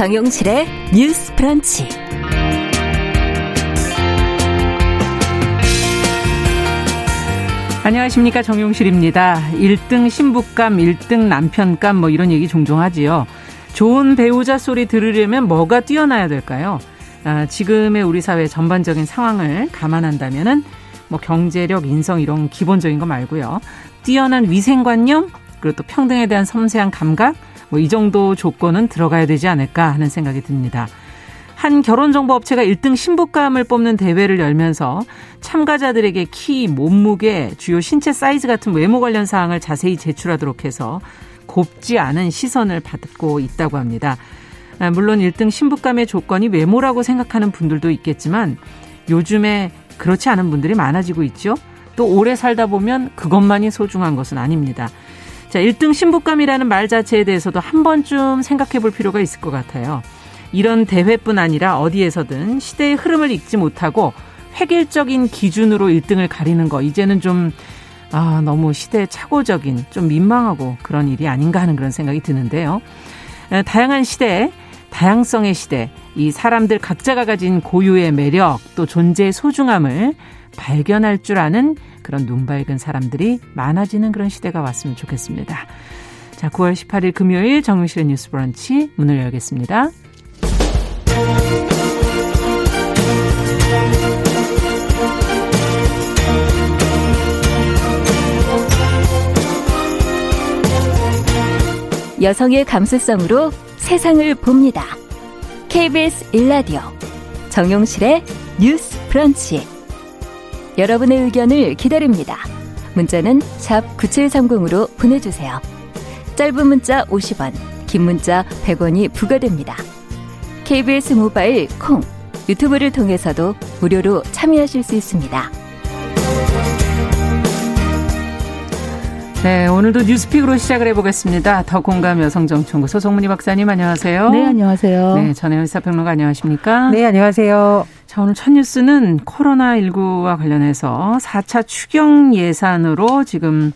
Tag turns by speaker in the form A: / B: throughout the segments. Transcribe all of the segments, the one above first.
A: 정용실의 뉴스 프런치.
B: 안녕하십니까 정용실입니다. 1등 신부감, 1등 남편감 뭐 이런 얘기 종종 하지요. 좋은 배우자 소리 들으려면 뭐가 뛰어나야 될까요? 아, 지금의 우리 사회 전반적인 상황을 감안한다면은 뭐 경제력, 인성 이런 기본적인 거 말고요. 뛰어난 위생관념, 그리고 또 평등에 대한 섬세한 감각, 뭐 이 정도 조건은 들어가야 되지 않을까 하는 생각이 듭니다. 한 결혼정보 업체가 1등 신부감을 뽑는 대회를 열면서 참가자들에게 키, 몸무게, 주요 신체 사이즈 같은 외모 관련 사항을 자세히 제출하도록 해서 곱지 않은 시선을 받고 있다고 합니다. 아, 물론 1등 신부감의 조건이 외모라고 생각하는 분들도 있겠지만 요즘에 그렇지 않은 분들이 많아지고 있죠. 또 오래 살다 보면 그것만이 소중한 것은 아닙니다. 자, 1등 신부감이라는 말 자체에 대해서도 한 번쯤 생각해 볼 필요가 있을 것 같아요. 이런 대회뿐 아니라 어디에서든 시대의 흐름을 읽지 못하고 획일적인 기준으로 1등을 가리는 거 이제는 좀 아, 너무 시대 착오적인 좀 민망하고 그런 일이 아닌가 하는 그런 생각이 드는데요. 다양한 시대, 다양성의 시대, 이 사람들 각자가 가진 고유의 매력 또 존재의 소중함을 발견할 줄 아는 그런 눈 밝은 사람들이 많아지는 그런 시대가 왔으면 좋겠습니다. 자, 9월 18일 금요일 정용실의 뉴스 브런치 문을 열겠습니다.
A: 여성의 감수성으로 세상을 봅니다. KBS 일라디오 정용실의 뉴스 브런치. 여러분의 의견을 기다립니다. 문자는 샵 9730으로 보내주세요. 짧은 문자 50원, 긴 문자 100원이 부과됩니다. KBS 모바일 콩, 유튜브를 통해서도 무료로 참여하실 수 있습니다.
B: 네, 오늘도 뉴스픽으로 시작을 해보겠습니다. 더 공감 여성정연구소 송문희 박사님 안녕하세요.
C: 네, 안녕하세요.
B: 네, 전혜연 사평론가 안녕하십니까?
C: 네, 안녕하세요.
B: 자, 오늘 첫 뉴스는 코로나19와 관련해서 4차 추경 예산으로 지금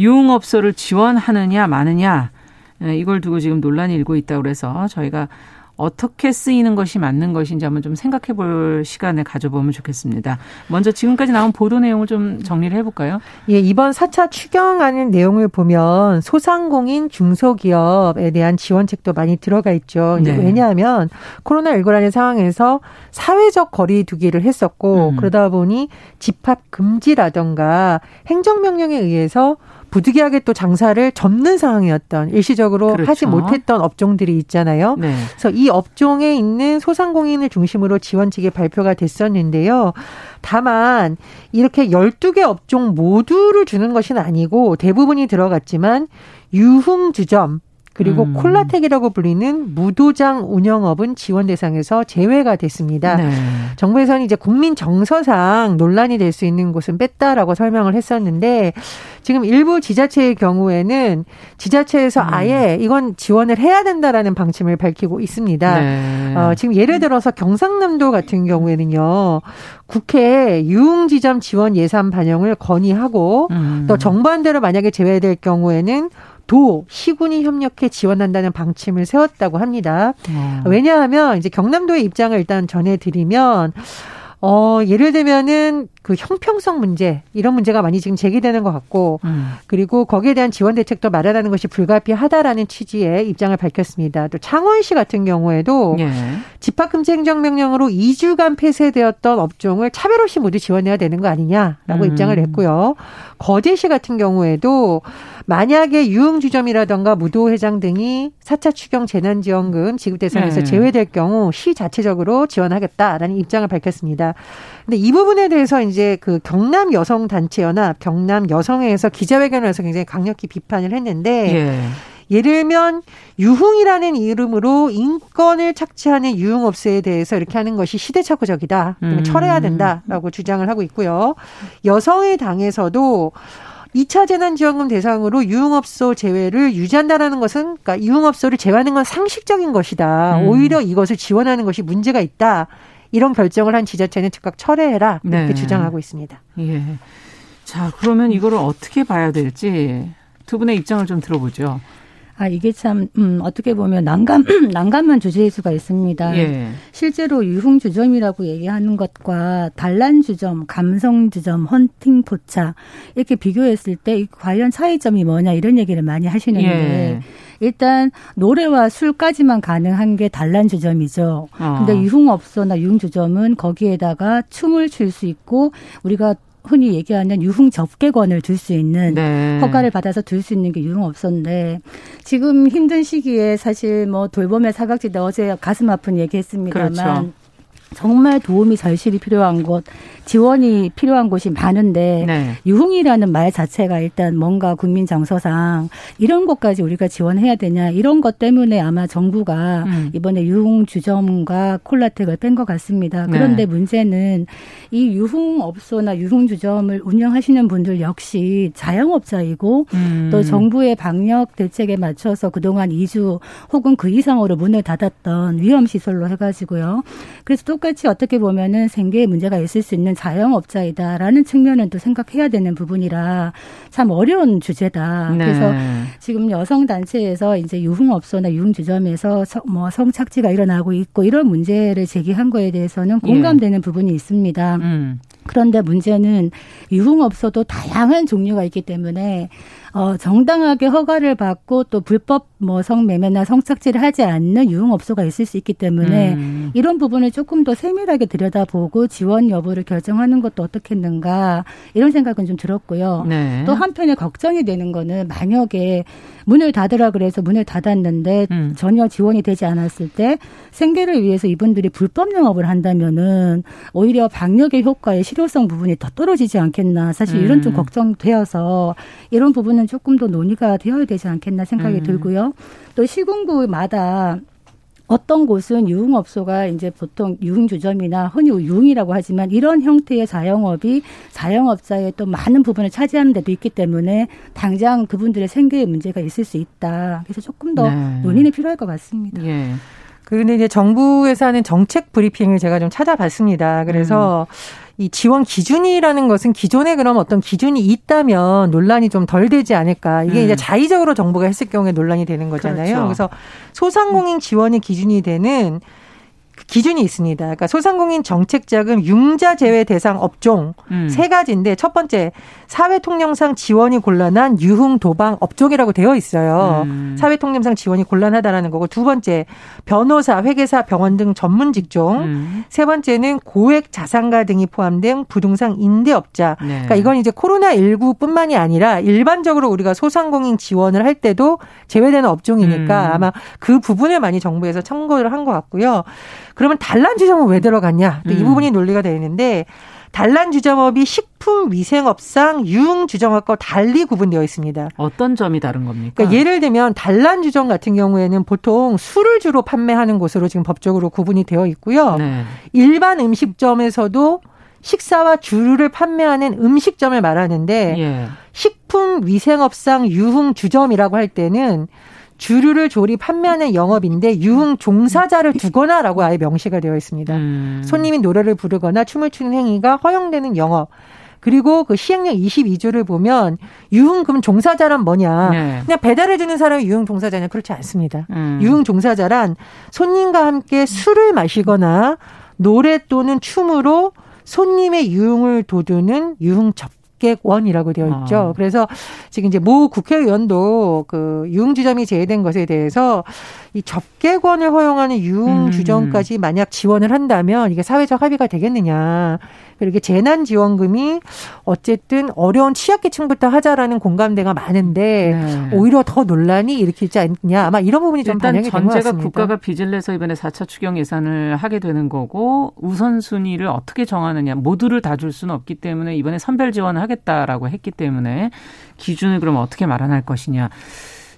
B: 유흥업소를 지원하느냐 마느냐 네, 이걸 두고 지금 논란이 일고 있다고 그래서 저희가 어떻게 쓰이는 것이 맞는 것인지 한번 좀 생각해 볼 시간을 가져보면 좋겠습니다. 먼저 지금까지 나온 보도 내용을 좀 정리를 해볼까요?
C: 예, 이번 4차 추경안의 내용을 보면 소상공인 중소기업에 대한 지원책도 많이 들어가 있죠. 네. 왜냐하면 코로나19라는 상황에서 사회적 거리 두기를 했었고 음. 그러다 보니 집합 금지라던가 행정명령에 의해서 부득이하게 또 장사를 접는 상황이었던 일시적으로 그렇죠. 하지 못했던 업종들이 있잖아요. 네. 그래서 이 업종에 있는 소상공인을 중심으로 지원책이 발표가 됐었는데요. 다만 이렇게 12개 업종 모두를 주는 것은 아니고 대부분이 들어갔지만 유흥주점 그리고 음. 콜라텍이라고 불리는 무도장 운영업은 지원 대상에서 제외가 됐습니다. 네. 정부에서는 이제 국민 정서상 논란이 될 수 있는 곳은 뺐다라고 설명을 했었는데 지금 일부 지자체의 경우에는 지자체에서 음. 아예 이건 지원을 해야 된다라는 방침을 밝히고 있습니다. 네. 어, 지금 예를 들어서 경상남도 같은 경우에는요. 국회 유흥지점 지원 예산 반영을 건의하고 음. 또 정부안대로 만약에 제외될 경우에는 도 시군이 협력해 지원한다는 방침을 세웠다고 합니다. 어. 왜냐하면 이제 경남도의 입장을 일단 전해드리면 어, 예를 들면은 그 형평성 문제 이런 문제가 많이 지금 제기되는 것 같고 음. 그리고 거기에 대한 지원 대책도 마련하는 것이 불가피하다라는 취지의 입장을 밝혔습니다. 또 창원시 같은 경우에도 예. 집합금지 행정명령으로 2주간 폐쇄되었던 업종을 차별 없이 모두 지원해야 되는 거 아니냐라고 음. 입장을 냈고요. 거제시 같은 경우에도 만약에 유흥주점이라던가 무도회장 등이 4차 추경 재난지원금 지급 대상에서 네. 제외될 경우 시 자체적으로 지원하겠다라는 입장을 밝혔습니다. 근데 이 부분에 대해서 이제 그 경남 여성 단체 연합 경남 여성회에서 기자회견을 해서 굉장히 강력히 비판을 했는데 예. 예를 들면 유흥이라는 이름으로 인권을 착취하는 유흥업소에 대해서 이렇게 하는 것이 시대착오적이다. 음. 철회해야 된다라고 주장을 하고 있고요. 여성의 당에서도 2차 재난지원금 대상으로 유흥업소 제외를 유지한다라는 것은 그러니까 유흥업소를 제외하는 건 상식적인 것이다. 음. 오히려 이것을 지원하는 것이 문제가 있다. 이런 결정을 한 지자체는 즉각 철회해라 이렇게 네. 주장하고 있습니다.
B: 예. 자 그러면 이거를 어떻게 봐야 될지 두 분의 입장을 좀 들어보죠.
D: 아, 이게 참, 음, 어떻게 보면 난감, 난감한 주제일 수가 있습니다. 예. 실제로 유흥주점이라고 얘기하는 것과 단란주점, 감성주점, 헌팅 포차, 이렇게 비교했을 때 과연 차이점이 뭐냐 이런 얘기를 많이 하시는데, 예. 일단 노래와 술까지만 가능한 게 단란주 점이죠. 어. 근데 유흥업소나 유흥주점은 거기에다가 춤을 출 수 있고, 우리가 흔히 얘기하는 유흥 접객권을 둘 수 있는 네. 허가를 받아서 둘 수 있는 게 유흥 없었는데 지금 힘든 시기에 사실 뭐 돌봄의 사각지대 어제 가슴 아픈 얘기했습니다만 그렇죠. 정말 도움이 절실히 필요한 곳, 지원이 필요한 곳이 많은데 네. 유흥이라는 말 자체가 일단 뭔가 국민 정서상 이런 곳까지 우리가 지원해야 되냐 이런 것 때문에 아마 정부가 음. 이번에 유흥 주점과 콜라텍을 뺀 것 같습니다. 네. 그런데 네. 문제는 이 유흥 업소나 유흥 주점을 운영하시는 분들 역시 자영업자이고 음. 또 정부의 방역 대책에 맞춰서 그동안 2주 혹은 그 이상으로 문을 닫았던 위험 시설로 해가지고요. 그래서 똑같이 어떻게 보면은 생계에 문제가 있을 수 있는 자영업자이다라는 측면은 또 생각해야 되는 부분이라 참 어려운 주제다. 네. 그래서 지금 여성 단체에서 이제 유흥업소나 유흥주점에서 뭐 성착취가 일어나고 있고 이런 문제를 제기한 거에 대해서는 예. 공감되는 예. 부분이 있습니다. 음. 그런데 문제는 유흥업소도 다양한 종류가 있기 때문에 어, 정당하게 허가를 받고 또 불법 뭐 성매매나 성착취를 하지 않는 유흥업소가 있을 수 있기 때문에 음. 이런 부분을 조금 더 세밀하게 들여다보고 지원 여부를 결정하는 것도 어떻겠는가 이런 생각은 좀 들었고요. 네. 또 한편에 걱정이 되는 거는 만약에 문을 닫으라 그래서 문을 닫았는데 음. 전혀 지원이 되지 않았을 때 생계를 위해서 이분들이 불법 영업을 한다면은 오히려 방역의 효과의 실효성 부분이 더 떨어지지 않겠나 사실 이런 음. 좀 걱정되어서 이런 부분은 조금 더 논의가 되어야 되지 않겠나 생각이 음. 들고요. 또 시군구마다 어떤 곳은 유흥업소가 이제 보통 유흥주점이나 흔히 유흥이라고 하지만 이런 형태의 자영업이 자영업자의 또 많은 부분을 차지하는 데도 있기 때문에 당장 그분들의 생계에 문제가 있을 수 있다. 그래서 조금 더 네. 논의는 필요할 것 같습니다. 예.
C: 그런데 이제 정부에서 하는 정책 브리핑을 제가 좀 찾아봤습니다. 그래서 음. 이 지원 기준이라는 것은 기존에 그럼 어떤 기준이 있다면 논란이 좀 덜 되지 않을까. 이게 음. 이제 자의적으로 정부가 했을 경우에 논란이 되는 거잖아요. 그렇죠. 그래서 소상공인 지원이 기준이 되는 기준이 있습니다. 그러니까 소상공인 정책자금 융자 제외 대상 업종 음. 세 가지인데 첫 번째 사회 통념상 지원이 곤란한 유흥 도방 업종이라고 되어 있어요. 음. 사회 통념상 지원이 곤란하다라는 거고 두 번째 변호사, 회계사, 병원 등 전문 직종. 음. 세 번째는 고액 자산가 등이 포함된 부동산 임대업자. 네. 그러니까 이건 이제 코로나 19뿐만이 아니라 일반적으로 우리가 소상공인 지원을 할 때도 제외되는 업종이니까 음. 아마 그 부분을 많이 정부에서 참고를 한 것 같고요. 그러면 단란 주점은 왜 들어갔냐? 또이 음. 부분이 논리가 되는데 단란 주점업이 식품 위생업상 유흥 주점업과 달리 구분되어 있습니다.
B: 어떤 점이 다른 겁니까?
C: 그러니까 예를 들면 단란 주점 같은 경우에는 보통 술을 주로 판매하는 곳으로 지금 법적으로 구분이 되어 있고요. 네. 일반 음식점에서도 식사와 주류를 판매하는 음식점을 말하는데 예. 식품 위생업상 유흥 주점이라고 할 때는 주류를 조리 판매하는 영업인데 유흥 종사자를 두거나라고 아예 명시가 되어 있습니다. 음. 손님이 노래를 부르거나 춤을 추는 행위가 허용되는 영업. 그리고 그 시행령 22조를 보면 유흥금 종사자란 뭐냐. 네. 그냥 배달해 주는 사람이 유흥 종사자냐 그렇지 않습니다. 음. 유흥 종사자란 손님과 함께 술을 마시거나 노래 또는 춤으로 손님의 유흥을 도두는 유흥 접 접객원이라고 되어 있죠. 아. 그래서 지금 이제 모 국회의원도 그 유흥주점이 제외된 것에 대해서 이 접객원을 허용하는 유흥주점까지 음. 만약 지원을 한다면 이게 사회적 합의가 되겠느냐. 그리고 재난지원금이 어쨌든 어려운 취약계층부터 하자라는 공감대가 많은데 네. 오히려 더 논란이 일으키지 않냐 아마 이런 부분이 좀 반영이 된것 같습니다.
B: 국가가 빚을 내서 이번에 4차 추경 예산을 하게 되는 거고 우선순위를 어떻게 정하느냐 모두를 다 줄 수는 없기 때문에 이번에 선별 지원을 하겠다라고 했기 때문에 기준을 그럼 어떻게 마련할 것이냐.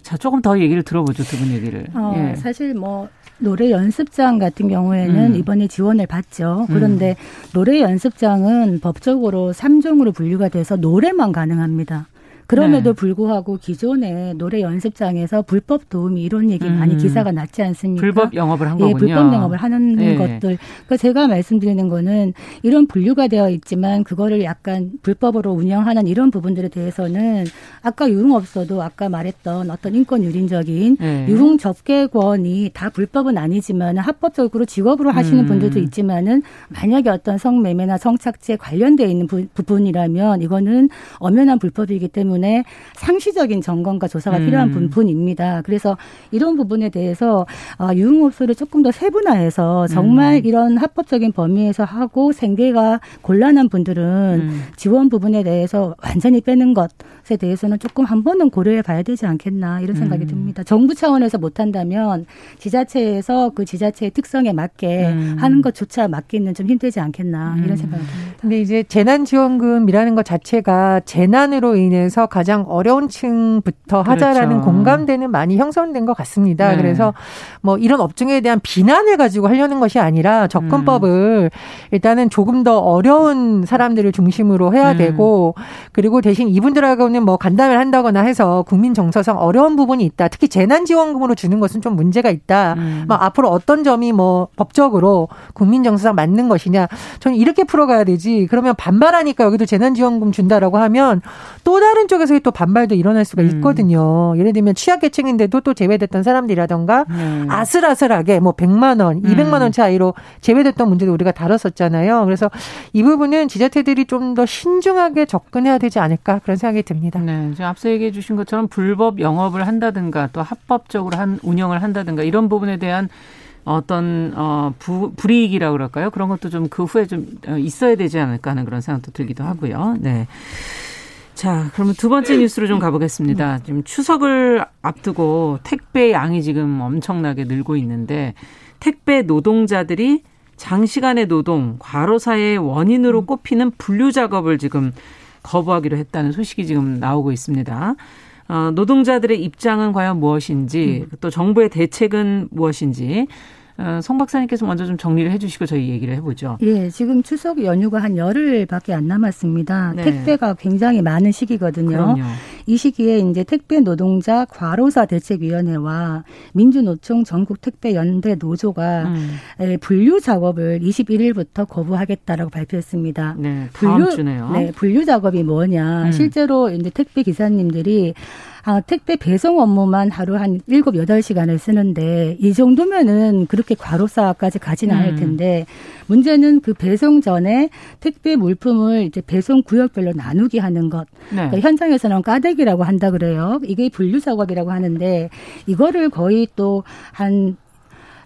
B: 자, 조금 더 얘기를 들어보죠, 두 분 얘기를.
D: 어, 예. 사실 뭐 노래 연습장 같은 경우에는 음. 이번에 지원을 받죠. 그런데 음. 노래 연습장은 법적으로 3종으로 분류가 돼서 노래만 가능합니다. 그럼에도 네. 불구하고 기존의 노래 연습장에서 불법 도우미 이런 얘기 음. 많이 기사가 났지 않습니까?
B: 불법 영업을 한 예, 거군요.
D: 불법 영업을 하는 네. 것들. 그러니까 제가 말씀드리는 거는 이런 분류가 되어 있지만 그거를 약간 불법으로 운영하는 이런 부분들에 대해서는 아까 유흥업소도 아까 말했던 어떤 인권 유린적인 네. 유흥 접객원이 다 불법은 아니지만 합법적으로 직업으로 하시는 음. 분들도 있지만은 만약에 어떤 성매매나 성착취에 관련되어 있는 부, 분이라면 이거는 엄연한 불법이기 때문에 상시적인 점검과 조사가 음. 필요한 부분입니다. 그래서 이런 부분에 대해서 아, 유흥업소를 조금 더 세분화해서 정말 음. 이런 합법적인 범위에서 하고 생계가 곤란한 분들은 음. 지원 부분에 대해서 완전히 빼는 것에 대해서는 조금 한 번은 고려해 봐야 되지 않겠나 이런 생각이 음. 듭니다. 정부 차원에서 못한다면 지자체에서 그 지자체의 특성에 맞게 음. 하는 것조차 맡기는 좀 힘들지 않겠나 이런 음. 생각이 듭니다.
C: 근데 이제 재난지원금이라는 것 자체가 재난으로 인해서 가장 어려운 층부터 하자라는 그렇죠. 공감대는 많이 형성된 것 같습니다. 네. 그래서 뭐 이런 업종에 대한 비난을 가지고 하려는 것이 아니라 접근법을 음. 일단은 조금 더 어려운 사람들을 중심으로 해야 음. 되고 그리고 대신 이분들하고는 뭐 간담회를 한다거나 해서 국민 정서상 어려운 부분이 있다. 특히 재난지원금으로 주는 것은 좀 문제가 있다. 음. 뭐 앞으로 어떤 점이 뭐 법적으로 국민 정서상 맞는 것이냐. 저는 이렇게 풀어가야 되지. 그러면 반발하니까 여기도 재난지원금 준다라고 하면 또 다른 쪽에서 또 반발도 일어날 수가 음. 있거든요. 음. 예를 들면 취약계층인데도 또 제외됐던 사람들이라던가 음. 아슬아슬하게 뭐 100만 원, 200만 원 차이로 제외됐던 문제도 우리가 다뤘었잖아요. 그래서 이 부분은 지자체들이 좀 더 신중하게 접근해야 되지 않을까 그런 생각이 듭니다.
B: 네, 앞서 얘기해 주신 것처럼 불법 영업을 한다든가 또 합법적으로 한 운영을 한다든가 이런 부분에 대한 어떤 어 부, 불이익이라고 그럴까요? 그런 것도 좀 그 후에 좀 어, 있어야 되지 않을까 하는 그런 생각도 들기도 하고요. 네. 자, 그러면 두 번째 뉴스로 좀 가보겠습니다. 지금 추석을 앞두고 택배 양이 지금 엄청나게 늘고 있는데 택배 노동자들이 장시간의 노동, 과로사의 원인으로 꼽히는 분류 작업을 지금 거부하기로 했다는 소식이 지금 나오고 있습니다. 어, 노동자들의 입장은 과연 무엇인지, 또 정부의 대책은 무엇인지, 어, 송 박사님께서 먼저 좀 정리를 해주시고 저희 얘기를 해보죠.
D: 예, 지금 추석 연휴가 한 열흘밖에 안 남았습니다. 네. 택배가 굉장히 많은 시기거든요. 그럼요. 이 시기에 이제 택배 노동자 과로사 대책위원회와 민주노총 전국 택배 연대 노조가 음. 분류 작업을 21일부터 거부하겠다라고 발표했습니다.
B: 네, 다음 분류, 주네요.
D: 네, 분류 작업이 뭐냐? 음. 실제로 이제 택배 기사님들이 아, 택배 배송 업무만 하루 한 7, 8시간을 쓰는데 이 정도면은 그렇게 과로사까지 가지는 음. 않을 텐데 문제는 그 배송 전에 택배 물품을 이제 배송 구역별로 나누기 하는 것. 네. 그러니까 현장에서는 까대기라고 한다 그래요. 이게 분류 작업이라고 하는데 이거를 거의 또 한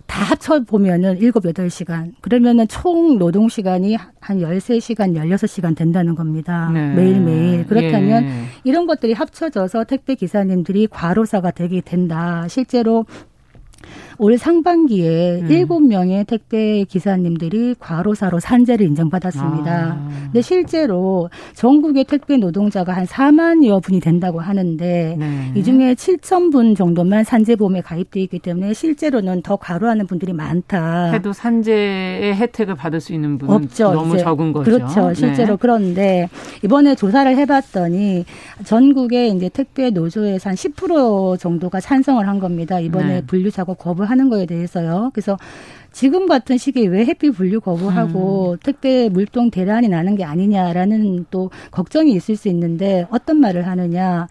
D: 다 합쳐 보면은 일곱 여덟 시간 그러면은 총 노동 시간이 한 열세 시간 열여섯 시간 된다는 겁니다. 네. 매일매일. 그렇다면 예. 이런 것들이 합쳐져서 택배 기사님들이 과로사가 되게 된다. 실제로 올 상반기에 음. 일곱 음. 명의 택배 기사님들이 과로사로 산재를 인정받았습니다. 아. 근데 실제로 전국의 택배 노동자가 한 4만여 분이 된다고 하는데 네. 이 중에 7천 분 정도만 산재보험에 가입돼 있기 때문에 실제로는 더 과로하는 분들이 많다.
B: 해도 산재의 혜택을 받을 수 있는 분은 없죠. 너무 이제. 적은 거죠.
D: 그렇죠. 실제로 네. 그런데 이번에 조사를 해봤더니 전국의 이제 택배 노조에서 한 10% 정도가 찬성을 한 겁니다. 이번에 네. 분류 작업 거부 하는 거에 대해서요. 그래서 지금 같은 시기에 왜 햇빛 분류 거부하고 음. 택배 물동 대란이 나는 게 아니냐라는 또 걱정이 있을 수 있는데 어떤 말을 하느냐.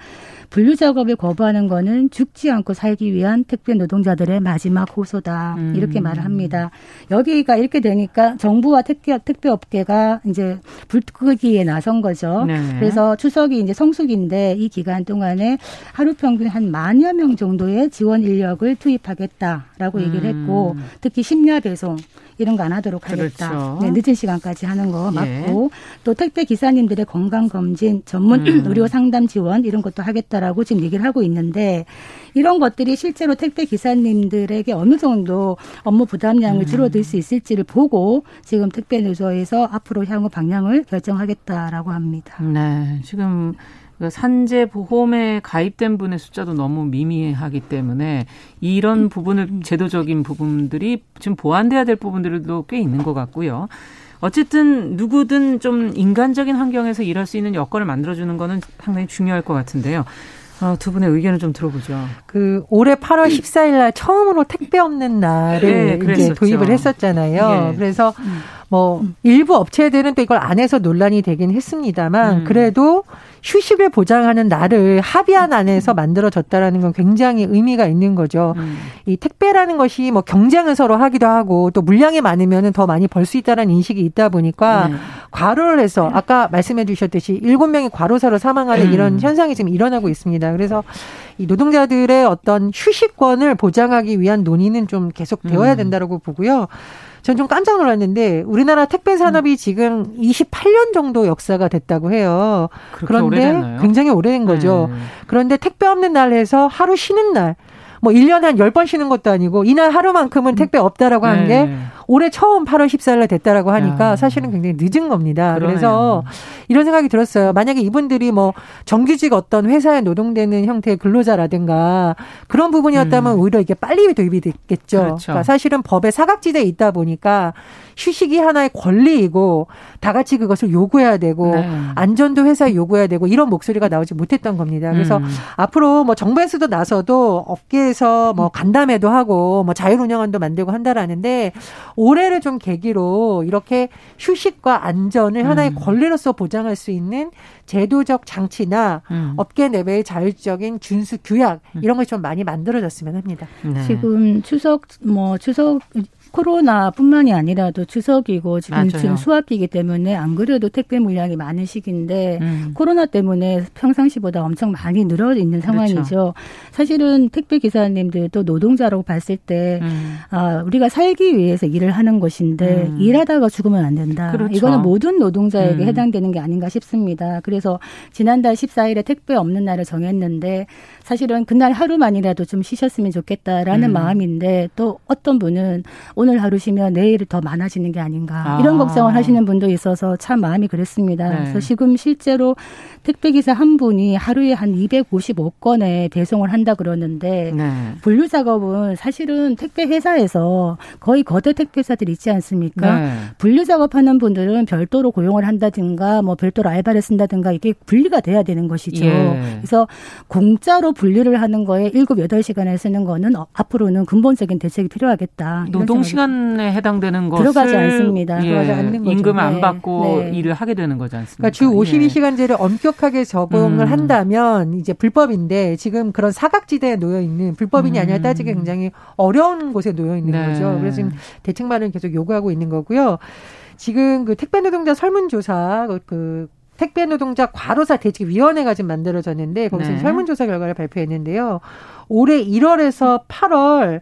D: 분류 작업을 거부하는 거는 죽지 않고 살기 위한 택배 노동자들의 마지막 호소다. 음. 이렇게 말을 합니다. 여기가 이렇게 되니까 정부와 택배, 택배 업계가 이제 불끄기에 나선 거죠. 네. 그래서 추석이 이제 성수기인데 이 기간 동안에 하루 평균 한 만여 명 정도의 지원 인력을 투입하겠다라고 얘기를 했고 음. 특히 심야 배송 이런 거 안 하도록 하겠다. 그렇죠. 네, 늦은 시간까지 하는 거 맞고 예. 또 택배 기사님들의 건강 검진 전문 음. 의료 상담 지원 이런 것도 하겠다라고 지금 얘기를 하고 있는데 이런 것들이 실제로 택배 기사님들에게 어느 정도 업무 부담량을 음. 줄어들 수 있을지를 보고 지금 택배 노조에서 앞으로 향후 방향을 결정하겠다라고 합니다.
B: 네, 지금 그 산재 보험에 가입된 분의 숫자도 너무 미미하기 때문에 이런 부분을 제도적인 부분들이 지금 보완돼야 될 부분들도 꽤 있는 것 같고요. 어쨌든 누구든 좀 인간적인 환경에서 일할 수 있는 여건을 만들어주는 거는 상당히 중요할 것 같은데요. 어, 두 분의 의견을 좀 들어보죠.
C: 그 올해 8월 14일 날 처음으로 택배 없는 날을 네, 이제 도입을 했었잖아요. 네. 그래서 음. 뭐 일부 업체들은 또 이걸 안 해서 논란이 되긴 했습니다만 음. 그래도 휴식을 보장하는 날을 합의한 안에서 만들어졌다라는 건 굉장히 의미가 있는 거죠. 음. 이 택배라는 것이 뭐 경쟁을 서로 하기도 하고 또 물량이 많으면은 더 많이 벌 수 있다라는 인식이 있다 보니까 네. 과로를 해서 아까 말씀해 주셨듯이 일곱 명이 과로사로 사망하는 음. 이런 현상이 지금 일어나고 있습니다. 그래서 이 노동자들의 어떤 휴식권을 보장하기 위한 논의는 좀 계속 되어야 음. 된다라고 보고요. 전 좀 깜짝 놀랐는데 우리나라 택배 산업이 음. 지금 28년 정도 역사가 됐다고 해요. 그런데
B: 오래됐나요?
C: 굉장히 오래된 거죠. 네. 그런데 택배 없는 날 해서 하루 쉬는 날, 뭐 1년에 한 10번 쉬는 것도 아니고 이날 하루만큼은 음. 택배 없다라고 하는 네. 게 올해 처음 8월 14일 날 됐다라고 하니까 야. 사실은 굉장히 늦은 겁니다. 그러네요. 그래서 이런 생각이 들었어요. 만약에 이분들이 뭐 정규직 어떤 회사에 노동되는 형태의 근로자라든가 그런 부분이었다면 음. 오히려 이게 빨리 도입이 됐겠죠. 그렇죠. 그러니까 사실은 법의 사각지대에 있다 보니까 휴식이 하나의 권리이고 다 같이 그것을 요구해야 되고 네. 안전도 회사에 요구해야 되고 이런 목소리가 나오지 못했던 겁니다. 그래서 음. 앞으로 뭐 정부에서도 나서도 업계에서 뭐 간담회도 하고 뭐 자율 운영안도 만들고 한다라는데 올해를 좀 계기로 이렇게 휴식과 안전을 음. 하나의 권리로서 보장할 수 있는 제도적 장치나 음. 업계 내외의 자율적인 준수 규약 음. 이런 것이 좀 많이 만들어졌으면 합니다.
D: 네. 지금 추석 뭐 추석 코로나뿐만이 아니라도 추석이고 지금, 지금 수학기이기 때문에 안 그래도 택배 물량이 많은 시기인데 음. 코로나 때문에 평상시보다 엄청 많이 늘어 있는 상황이죠. 그렇죠. 사실은 택배 기사님들도 노동자라고 봤을 때 음. 아, 우리가 살기 위해서 일을 하는 것인데 음. 일하다가 죽으면 안 된다. 그렇죠. 이거는 모든 노동자에게 음. 해당되는 게 아닌가 싶습니다. 그래서 지난달 14일에 택배 없는 날을 정했는데 사실은 그날 하루만이라도 좀 쉬셨으면 좋겠다라는 음. 마음인데 또 어떤 분은 오늘 하루 쉬면 내일 더 많아지는 게 아닌가 아. 이런 걱정을 하시는 분도 있어서 참 마음이 그랬습니다. 네. 그래서 지금 실제로 택배기사 한 분이 하루에 한 255건의 배송을 한다 그러는데 네. 분류 작업은 사실은 택배 회사에서 거의 거대 택배사들 있지 않습니까? 네. 분류 작업하는 분들은 별도로 고용을 한다든가 뭐 별도로 알바를 쓴다든가 이게 분리가 돼야 되는 것이죠. 예. 그래서 공짜로 분류를 하는 거에 7, 8시간을 쓰는 거는 어, 앞으로는 근본적인 대책이 필요하겠다.
B: 노동 시간에 해당되는 것을
D: 들어가지 않습니다.
B: 예, 들어가지 않는 거죠. 임금 안 네. 받고 네. 일을 하게 되는 거지 않습니까?
C: 그러니까 주 52시간제를 예. 엄격하게 적용을 음. 한다면 이제 불법인데 지금 그런 사각지대에 놓여 있는 불법이냐 아니냐 따지기 음. 굉장히 어려운 곳에 놓여 있는 네. 거죠. 그래서 지금 대책 마련을 계속 요구하고 있는 거고요. 지금 그 택배 노동자 설문조사 그, 그 택배 노동자 과로사 대책 위원회가 지금 만들어졌는데 거기서 네. 설문조사 결과를 발표했는데요. 올해 1월에서 8월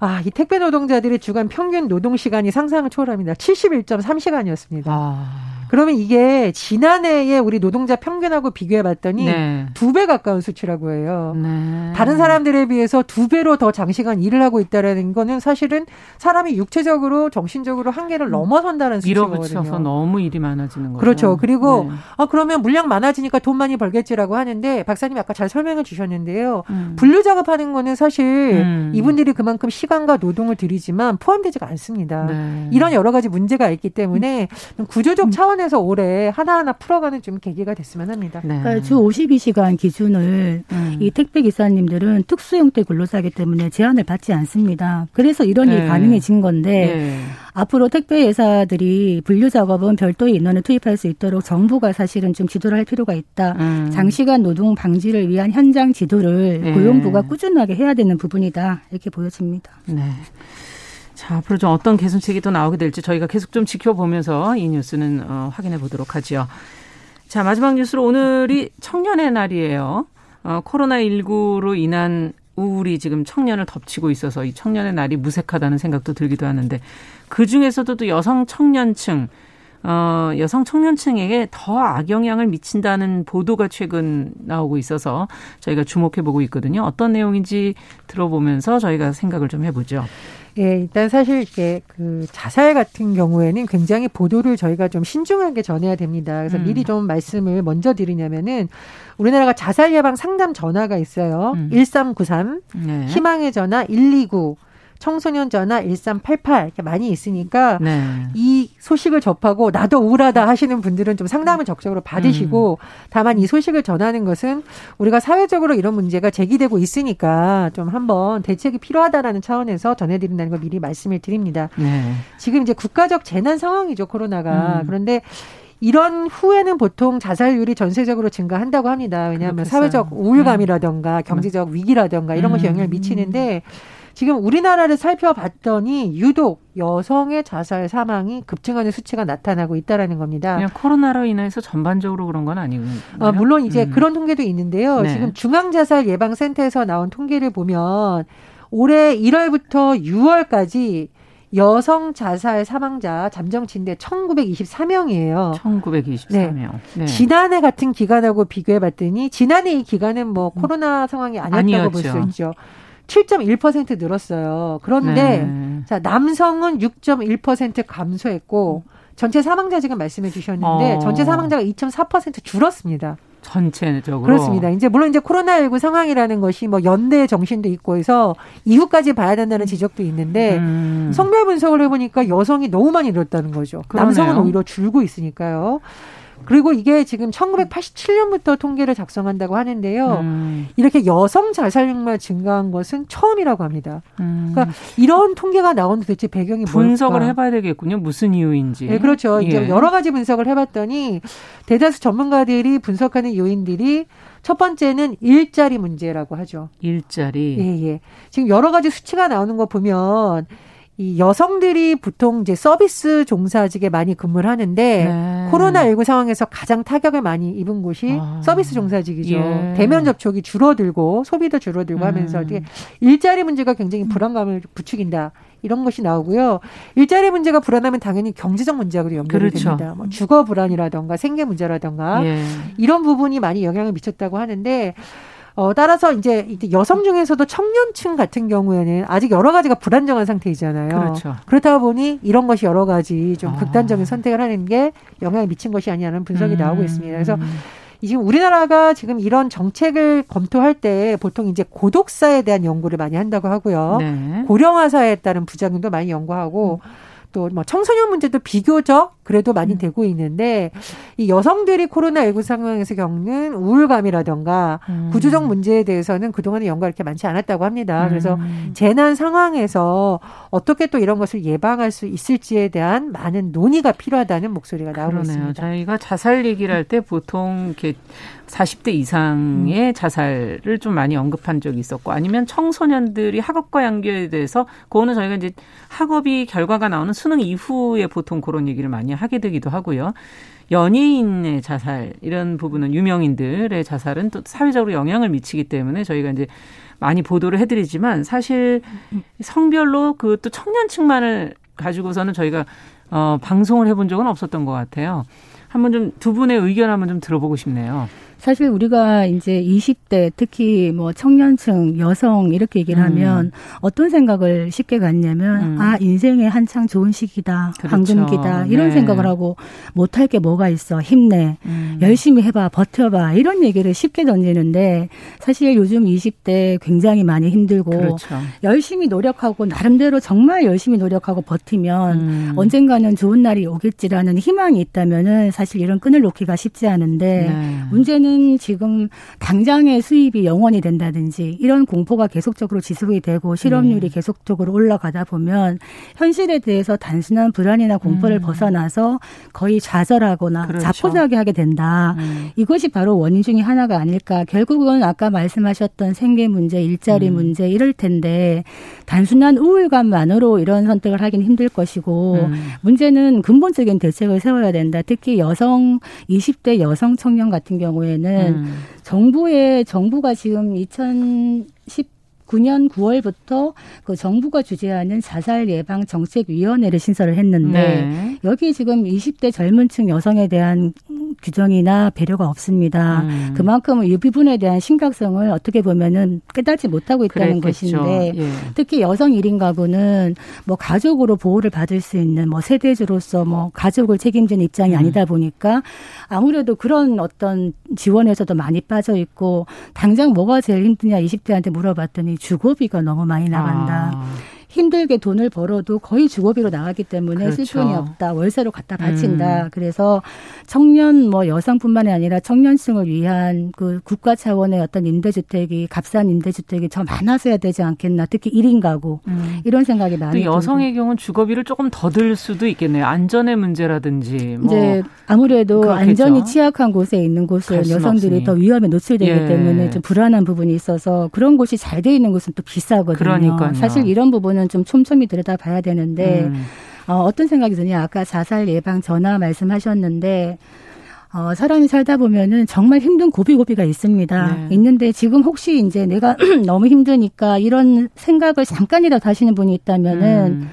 C: 아, 이 택배 노동자들의 주간 평균 노동 시간이 상상을 초월합니다. 71.3시간이었습니다. 아. 그러면 이게 지난해에 우리 노동자 평균하고 비교해 봤더니 네. 두배 가까운 수치라고 해요. 네. 다른 사람들에 비해서 두 배로 더 장시간 일을 하고 있다라는 거는 사실은 사람이 육체적으로 정신적으로 한계를 음. 넘어선다는 수치거든요. 밀어붙여서
B: 너무 일이 많아지는 거죠.
C: 그렇죠. 그리고 네. 아 그러면 물량 많아지니까 돈 많이 벌겠지라고 하는데 박사님이 아까 잘 설명해 주셨는데요. 음. 분류 작업하는 거는 사실 음. 이분들이 그만큼 시간과 노동을 들이지만 포함되지가 않습니다. 네. 이런 여러 가지 문제가 있기 때문에 구조적 차원 차원에서 올해 하나하나 풀어가는 좀 계기가 됐으면 합니다.
D: 네. 그러니까 주 52시간 기준을 음. 이 택배 기사님들은 특수 형태 근로사기 때문에 제한을 받지 않습니다. 그래서 이런 일이 네. 가능해진 건데 네. 앞으로 택배 회사들이 분류 작업은 별도의 인원을 투입할 수 있도록 정부가 사실은 좀 지도를 할 필요가 있다. 음. 장시간 노동 방지를 위한 현장 지도를 네. 고용부가 꾸준하게 해야 되는 부분이다. 이렇게 보여집니다. 네.
B: 자, 앞으로 좀 어떤 개선책이 또 나오게 될지 저희가 계속 좀 지켜보면서 이 뉴스는 어, 확인해 보도록 하죠. 자, 마지막 뉴스로 오늘이 청년의 날이에요. 어, 코로나19로 인한 우울이 지금 청년을 덮치고 있어서 이 청년의 날이 무색하다는 생각도 들기도 하는데 그 중에서도 또 여성 청년층, 어, 여성 청년층에게 더 악영향을 미친다는 보도가 최근 나오고 있어서 저희가 주목해 보고 있거든요. 어떤 내용인지 들어보면서 저희가 생각을 좀 해보죠.
C: 예, 일단 사실 이게 그 자살 같은 경우에는 굉장히 보도를 저희가 좀 신중하게 전해야 됩니다. 그래서 음. 미리 좀 말씀을 먼저 드리냐면은 우리나라가 자살 예방 상담 전화가 있어요. 음. 1393, 네. 희망의 전화 129, 청소년 전화 1388 이렇게 많이 있으니까 네. 이 소식을 접하고 나도 우울하다 하시는 분들은 좀 상담을 적극적으로 받으시고 음. 다만 이 소식을 전하는 것은 우리가 사회적으로 이런 문제가 제기되고 있으니까 좀 한번 대책이 필요하다라는 차원에서 전해드린다는 걸 미리 말씀을 드립니다. 네. 지금 이제 국가적 재난 상황이죠 코로나가 음. 그런데 이런 후에는 보통 자살률이 전세적으로 증가한다고 합니다. 왜냐하면 그렇겠어요. 사회적 우울감이라던가 음. 경제적 위기라던가 이런 것이 음. 영향을 미치는데 지금 우리나라를 살펴봤더니 유독 여성의 자살 사망이 급증하는 수치가 나타나고 있다라는 겁니다.
B: 그냥 코로나로 인해서 전반적으로 그런 건 아니고요.
C: 아, 물론 이제 음. 그런 통계도 있는데요. 네. 지금 중앙자살 예방센터에서 나온 통계를 보면 올해 1월부터 6월까지 여성 자살 사망자 잠정치인데 1924명이에요.
B: 1924명. 네.
C: 네. 지난해 같은 기간하고 비교해 봤더니 지난해 이 기간은 뭐 음. 코로나 상황이 아니었다고 볼 수 있죠. 7.1% 늘었어요. 그런데 네. 자, 남성은 6.1% 감소했고 전체 사망자 지금 말씀해 주셨는데 어. 전체 사망자가 2.4% 줄었습니다.
B: 전체적으로
C: 그렇습니다. 이제 물론 이제 코로나19 상황이라는 것이 뭐 연대 정신도 있고 해서 이후까지 봐야 된다는 지적도 있는데 음. 성별 분석을 해보니까 여성이 너무 많이 늘었다는 거죠. 그러네요. 남성은 오히려 줄고 있으니까요. 그리고 이게 지금 1987년부터 통계를 작성한다고 하는데요. 음. 이렇게 여성 자살률만 증가한 것은 처음이라고 합니다. 음. 그러니까 이런 통계가 나온 도대체 배경이
B: 분석을
C: 뭘까?
B: 해봐야 되겠군요. 무슨 이유인지.
C: 네, 그렇죠. 예. 이제 여러 가지 분석을 해봤더니 대다수 전문가들이 분석하는 요인들이 첫 번째는 일자리 문제라고 하죠.
B: 일자리.
C: 예, 예. 지금 여러 가지 수치가 나오는 거 보면 이 여성들이 보통 이제 서비스 종사직에 많이 근무를 하는데 네. 코로나19 상황에서 가장 타격을 많이 입은 곳이 아. 서비스 종사직이죠. 예. 대면 접촉이 줄어들고 소비도 줄어들고 음. 하면서 이게 일자리 문제가 굉장히 불안감을 부추긴다. 이런 것이 나오고요. 일자리 문제가 불안하면 당연히 경제적 문제하고도 연결이 그렇죠. 됩니다. 뭐 주거 불안이라던가 생계 문제라던가 예. 이런 부분이 많이 영향을 미쳤다고 하는데 어, 따라서 이제 여성 중에서도 청년층 같은 경우에는 아직 여러 가지가 불안정한 상태이잖아요. 그렇죠. 그렇다 보니 이런 것이 여러 가지 좀 아. 극단적인 선택을 하는 게 영향을 미친 것이 아니냐는 분석이 음. 나오고 있습니다. 그래서 지금 우리나라가 지금 이런 정책을 검토할 때 보통 이제 고독사에 대한 연구를 많이 한다고 하고요. 네. 고령화사에 따른 부작용도 많이 연구하고 음. 또 뭐 청소년 문제도 비교적 그래도 많이 음. 되고 있는데 이 여성들이 코로나19 상황에서 겪는 우울감이라던가 음. 구조적 문제에 대해서는 그동안에 연구가 이렇게 많지 않았다고 합니다. 음. 그래서 재난 상황에서 어떻게 또 이런 것을 예방할 수 있을지에 대한 많은 논의가 필요하다는 목소리가 나오고 그러네요. 있습니다.
B: 저희가 자살 얘기를 할 때 보통 이렇게 40대 이상의 음. 자살을 좀 많이 언급한 적이 있었고 아니면 청소년들이 학업과 연결에 대해서 그거는 저희가 이제 학업이 결과가 나오는 수능 이후에 보통 그런 얘기를 많이 하게 되기도 하고요. 연예인의 자살 이런 부분은 유명인들의 자살은 또 사회적으로 영향을 미치기 때문에 저희가 이제 많이 보도를 해드리지만 사실 성별로 그 또 청년층만을 가지고서는 저희가 어 방송을 해본 적은 없었던 것 같아요. 한번 좀 두 분의 의견 한번 좀 들어보고 싶네요.
D: 사실 우리가 이제 20대 특히 뭐 청년층 여성 이렇게 얘기를 음. 하면 어떤 생각을 쉽게 갖냐면 음. 아 인생의 한창 좋은 시기다 그렇죠. 황금기다 이런 네. 생각을 하고 못할 게 뭐가 있어 힘내 음. 열심히 해봐 버텨봐 이런 얘기를 쉽게 던지는데 사실 요즘 20대 굉장히 많이 힘들고 그렇죠. 열심히 노력하고 나름대로 정말 열심히 노력하고 버티면 음. 언젠가는 좋은 날이 오겠지라는 희망이 있다면은 사실 이런 끈을 놓기가 쉽지 않은데 네. 문제는 우리는 지금 당장의 수입이 영원이 된다든지 이런 공포가 계속적으로 지속이 되고 실업률이 네. 계속적으로 올라가다 보면 현실에 대해서 단순한 불안이나 공포를 음. 벗어나서 거의 좌절하거나 그렇죠. 자포자기 하게 된다. 음. 이것이 바로 원인 중의 하나가 아닐까. 결국은 아까 말씀하셨던 생계 문제, 일자리 음. 문제 이럴 텐데 단순한 우울감만으로 이런 선택을 하기는 힘들 것이고 음. 문제는 근본적인 대책을 세워야 된다. 특히 여성 20대 여성 청년 같은 경우에 경우에는 음. 정부의 정부가 지금 2010 9년 9월부터 그 정부가 주재하는 자살 예방 정책 위원회를 신설을 했는데 네. 여기 지금 20대 젊은층 여성에 대한 규정이나 배려가 없습니다. 음. 그만큼 이 부분에 대한 심각성을 어떻게 보면은 깨닫지 못하고 있다는 그랬겠죠. 것인데 예. 특히 여성 1인 가구는 뭐 가족으로 보호를 받을 수 있는 뭐 세대주로서 뭐 가족을 책임지는 입장이 음. 아니다 보니까 아무래도 그런 어떤 지원에서도 많이 빠져 있고 당장 뭐가 제일 힘드냐 20대한테 물어봤더니 주거비가 너무 많이 나간다. 아. 힘들게 돈을 벌어도 거의 주거비로 나가기 때문에 그렇죠. 쓸 돈이 없다. 월세로 갖다 바친다. 음. 그래서 청년 뭐 여성뿐만이 아니라 청년층을 위한 그 국가 차원의 어떤 임대주택이 값싼 임대주택이 더 많아서야 되지 않겠나. 특히 1인 가구 음. 이런 생각이 많이
B: 여성의 경우는 주거비를 조금 더 들 수도 있겠네요. 안전의 문제라든지 뭐
D: 이제 아무래도 그렇겠죠. 안전이 취약한 곳에 있는 곳은 여성들이 없으니. 더 위험에 노출되기 예. 때문에 좀 불안한 부분이 있어서 그런 곳이 잘 돼 있는 곳은 또 비싸거든요. 그러니까요. 사실 이런 부분은 좀 촘촘히 들여다봐야 되는데 음. 어, 어떤 생각이 드냐 아까 자살 예방 전화 말씀하셨는데 어, 사람이 살다 보면은 정말 힘든 고비고비가 있습니다. 네. 있는데 지금 혹시 이제 내가 너무 힘드니까 이런 생각을 잠깐이라도 하시는 분이 있다면은 음.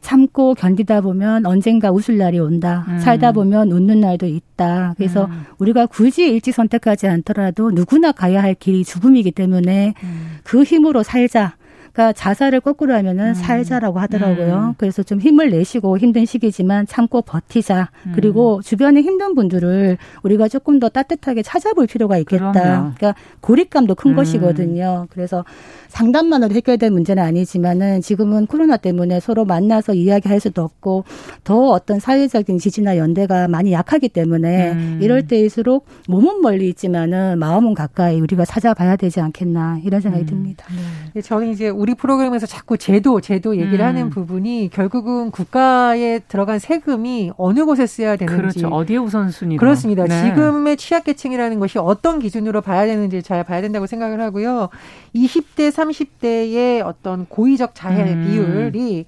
D: 참고 견디다 보면 언젠가 웃을 날이 온다. 음. 살다 보면 웃는 날도 있다. 그래서 음. 우리가 굳이 일찍 선택하지 않더라도 누구나 가야 할 길이 죽음이기 때문에 음. 그 힘으로 살자. 그러니까 자살을 거꾸로 하면은 음. 살자라고 하더라고요. 음. 그래서 좀 힘을 내시고 힘든 시기지만 참고 버티자. 음. 그리고 주변에 힘든 분들을 우리가 조금 더 따뜻하게 찾아볼 필요가 있겠다. 그럼요. 그러니까 고립감도 큰 음. 것이거든요. 그래서 상담만으로 해결될 문제는 아니지만은 지금은 코로나 때문에 서로 만나서 이야기할 수도 없고 더 어떤 사회적인 지지나 연대가 많이 약하기 때문에 음. 이럴 때일수록 몸은 멀리 있지만은 마음은 가까이 우리가 찾아봐야 되지 않겠나 이런 생각이 음. 듭니다.
C: 네. 저는 이제 우리 프로그램에서 자꾸 제도, 제도 얘기를 음. 하는 부분이 결국은 국가에 들어간 세금이 어느 곳에 쓰여야 되는지.
B: 그렇죠. 어디에 우선순위로.
C: 그렇습니다. 네. 지금의 취약계층이라는 것이 어떤 기준으로 봐야 되는지 잘 봐야 된다고 생각을 하고요. 20대, 30대의 어떤 고의적 자해 음. 비율이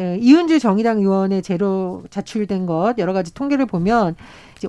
C: 예, 이은주 정의당 의원의 제로 자출된 것 여러 가지 통계를 보면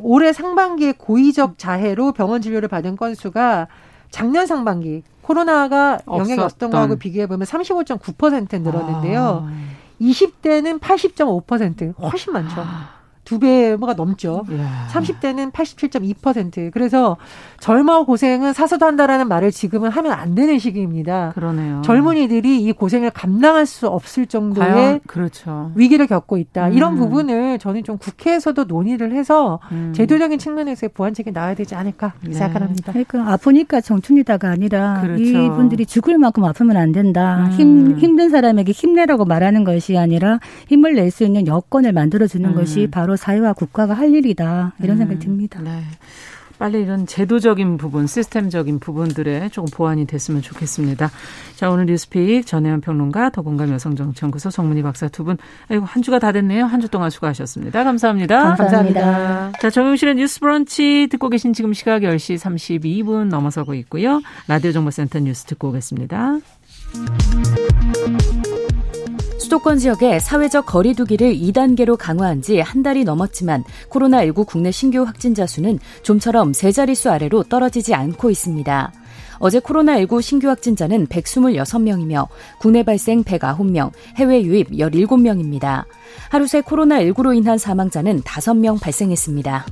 C: 올해 상반기에 고의적 자해로 병원 진료를 받은 건수가 작년 상반기 코로나가 영향이 없었던 거하고 비교해 보면 35.9% 늘었는데요. 아. 20대는 80.5% 훨씬 많죠. 아. 두 배가 넘죠. 야. 30대는 87.2%. 그래서 젊어 고생은 사서도 한다라는 말을 지금은 하면 안 되는 시기입니다.
B: 그러네요.
C: 젊은이들이 이 고생을 감당할 수 없을 정도의
B: 그렇죠.
C: 위기를 겪고 있다. 음. 이런 부분을 저는 좀 국회에서도 논의를 해서 음. 제도적인 측면에서의 보완책이 나와야 되지 않을까 네. 생각합니다.
D: 그러니까 아프니까 청춘이다가 아니라 그렇죠. 이분들이 죽을 만큼 아프면 안 된다. 음. 힘 힘든 사람에게 힘내라고 말하는 것이 아니라 힘을 낼 수 있는 여건을 만들어 주는 음. 것이 바로 바로 사회와 국가가 할 일이다 이런 음, 생각이 듭니다. 네.
B: 빨리 이런 제도적인 부분, 시스템적인 부분들에 조금 보완이 됐으면 좋겠습니다. 자, 오늘 뉴스픽 전혜연 평론가, 더공감 여성정치연구소 정문희 박사 두 분, 아이고, 한 주가 다 됐네요. 한 주 동안 수고하셨습니다. 감사합니다.
D: 감사합니다. 감사합니다.
B: 자, 정용실의 뉴스 브런치 듣고 계신 지금 시각 10시 32분 넘어서고 있고요. 라디오 정보센터 뉴스 듣고 오겠습니다.
A: 수도권 지역에 사회적 거리두기를 2단계로 강화한 지 한 달이 넘었지만 코로나19 국내 신규 확진자 수는 좀처럼 세 자릿수 아래로 떨어지지 않고 있습니다. 어제 코로나19 신규 확진자는 126명이며 국내 발생 109명, 해외 유입 17명입니다. 하루 새 코로나19로 인한 사망자는 5명 발생했습니다.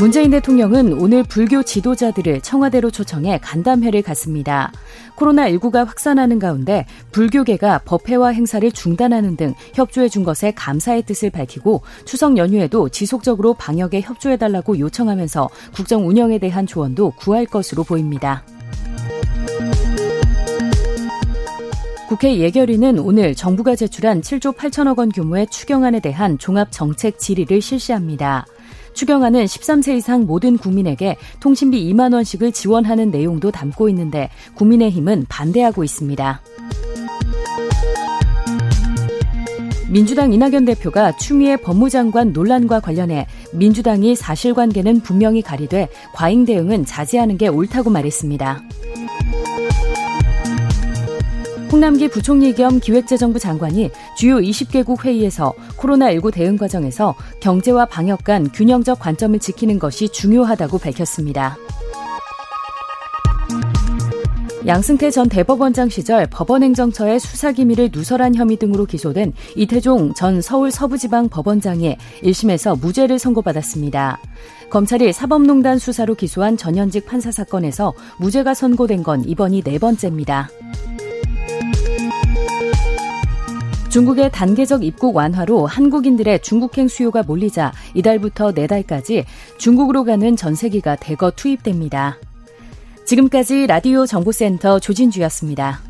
A: 문재인 대통령은 오늘 불교 지도자들을 청와대로 초청해 간담회를 갖습니다. 코로나19가 확산하는 가운데 불교계가 법회와 행사를 중단하는 등 협조해 준 것에 감사의 뜻을 밝히고 추석 연휴에도 지속적으로 방역에 협조해 달라고 요청하면서 국정 운영에 대한 조언도 구할 것으로 보입니다. 국회 예결위는 오늘 정부가 제출한 7조 8천억 원 규모의 추경안에 대한 종합 정책 질의를 실시합니다. 추경안은 13세 이상 모든 국민에게 통신비 2만 원씩을 지원하는 내용도 담고 있는데 국민의힘은 반대하고 있습니다. 민주당 이낙연 대표가 추미애 법무장관 논란과 관련해 민주당이 사실관계는 분명히 가리되 과잉 대응은 자제하는 게 옳다고 말했습니다. 홍남기 부총리 겸 기획재정부 장관이 주요 20개국 회의에서 코로나19 대응 과정에서 경제와 방역 간 균형적 관점을 지키는 것이 중요하다고 밝혔습니다. 양승태 전 대법원장 시절 법원행정처의 수사기밀을 누설한 혐의 등으로 기소된 이태종 전 서울 서부지방 법원장이 1심에서 무죄를 선고받았습니다. 검찰이 사법농단 수사로 기소한 전현직 판사 사건에서 무죄가 선고된 건 이번이 네 번째입니다. 중국의 단계적 입국 완화로 한국인들의 중국행 수요가 몰리자 이달부터 내달까지 중국으로 가는 전세기가 대거 투입됩니다. 지금까지 라디오 정보센터 조진주였습니다.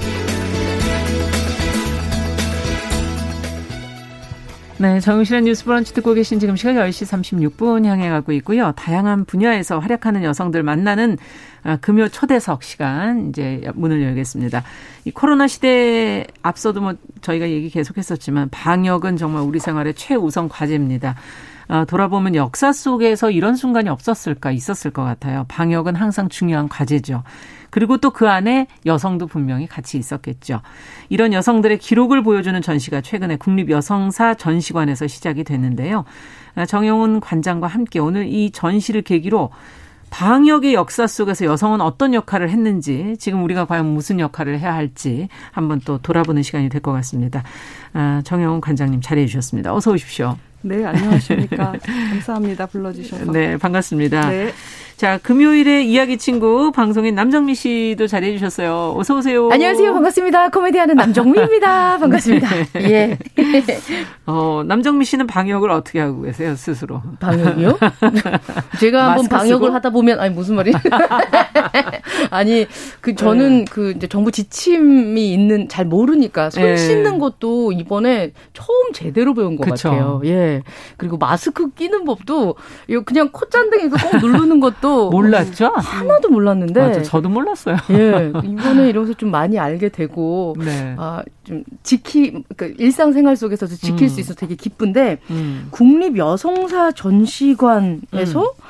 B: 네, 정용실의 뉴스 브런치 듣고 계신 지금 시각 10시 36분 향해 가고 있고요. 다양한 분야에서 활약하는 여성들 만나는 아, 금요 초대석 시간 이제 문을 열겠습니다. 이 코로나 시대에 앞서도 뭐 저희가 얘기 계속했었지만 방역은 정말 우리 생활의 최우선 과제입니다. 아, 돌아보면 역사 속에서 이런 순간이 없었을까 있었을 것 같아요. 방역은 항상 중요한 과제죠. 그리고 또 그 안에 여성도 분명히 같이 있었겠죠. 이런 여성들의 기록을 보여주는 전시가 최근에 국립여성사 전시관에서 시작이 됐는데요. 아, 정영훈 관장과 함께 오늘 이 전시를 계기로 방역의 역사 속에서 여성은 어떤 역할을 했는지 지금 우리가 과연 무슨 역할을 해야 할지 한번 또 돌아보는 시간이 될 것 같습니다. 아, 정영훈 관장님 자리해 주셨습니다. 어서 오십시오.
E: 네, 안녕하십니까. 감사합니다. 불러주셔서.
B: 네, 반갑습니다. 네. 자, 금요일에 이야기 친구 방송인 남정미 씨도 자리해 주셨어요. 어서 오세요.
F: 안녕하세요. 반갑습니다. 코미디하는 남정미입니다. 반갑습니다. 예.
B: 어, 남정미 씨는 방역을 어떻게 하고 계세요, 스스로?
F: 방역이요? 제가 한번 방역을 쓰고? 하다 보면 아니 무슨 말이? 아니, 그 저는 네. 그 이제 정부 지침이 있는 잘 모르니까 손 네. 씻는 것도 이번에 처음 제대로 배운 것 그쵸. 같아요. 예. 그리고 마스크 끼는 법도 이거 그냥 콧잔등에서 꼭 누르는 것도
B: 몰랐죠?
F: 하나도 몰랐는데.
B: 맞아, 저도 몰랐어요.
F: 예. 이번에 이러면서 좀 많이 알게 되고, 네. 아, 좀 지키, 그러니까 일상생활 속에서도 지킬 음. 수 있어서 되게 기쁜데, 음. 국립 여성사 전시관에서 음.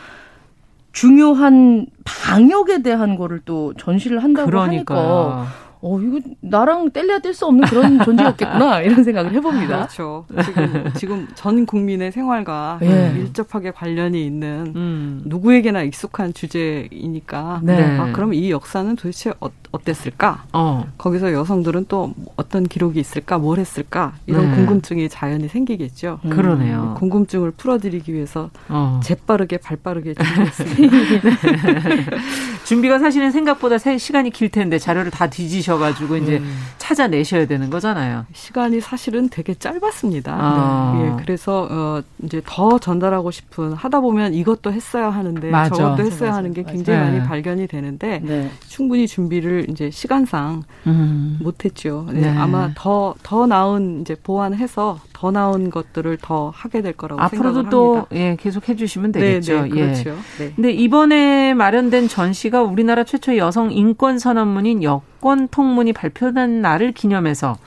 F: 중요한 방역에 대한 거를 또 전시를 한다고 그러니까. 하니까 어, 이거 나랑 뗄래야 뗄 수 없는 그런 존재였겠구나, 이런 생각을 해봅니다.
E: 그렇죠. 지금, 지금 전 국민의 생활과 예. 밀접하게 관련이 있는 음. 누구에게나 익숙한 주제이니까. 네. 아, 그럼 이 역사는 도대체 어, 어땠을까? 어. 거기서 여성들은 또 어떤 기록이 있을까? 뭘 했을까? 이런 네. 궁금증이 자연히 생기겠죠.
B: 음. 그러네요.
E: 궁금증을 풀어드리기 위해서 어. 재빠르게 발빠르게 준비했습니다.
B: 준비가 사실은 생각보다 시간이 길 텐데 자료를 다 뒤지셔 오셔가지고 이제 음. 찾아내셔야 되는 거잖아요.
E: 시간이 사실은 되게 짧았습니다. 아. 네. 예, 그래서 어 이제 더 전달하고 싶은 하다 보면 이것도 했어야 하는데 맞아. 저것도 했어야 맞아. 하는 게 굉장히 맞아. 많이 네. 발견이 되는데 네. 충분히 준비를 이제 시간상 음. 못했죠. 네. 네. 아마 더더 나은 이제 보완해서 더 나은 것들을 더 하게 될 거라고
B: 앞으로도
E: 또
B: 예, 계속 해주시면 되겠죠.
E: 네, 네, 그렇죠. 예.
B: 네. 근데 이번에 마련된 전시가 우리나라 최초의 여성 인권 선언문인 여권 통문이 발표된 날을 기념해서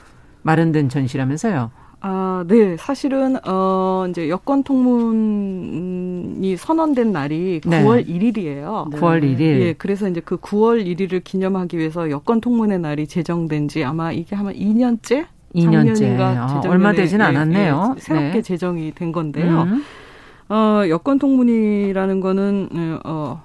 B: 마련된 전시라면서요.
E: 아, 네. 사실은, 어, 이제 여권 통문이 선언된 날이 네. 9월 1일이에요.
B: 네. 9월 1일.
E: 예, 그래서 이제 그 9월 1일을 기념하기 위해서 여권 통문의 날이 제정된 지 아마 이게 아마 2년째?
B: 2년째. 아, 얼마 되진 예, 않았네요.
E: 예, 새롭게 네. 제정이 된 건데요. 음. 어, 여권 통문이라는 거는, 어,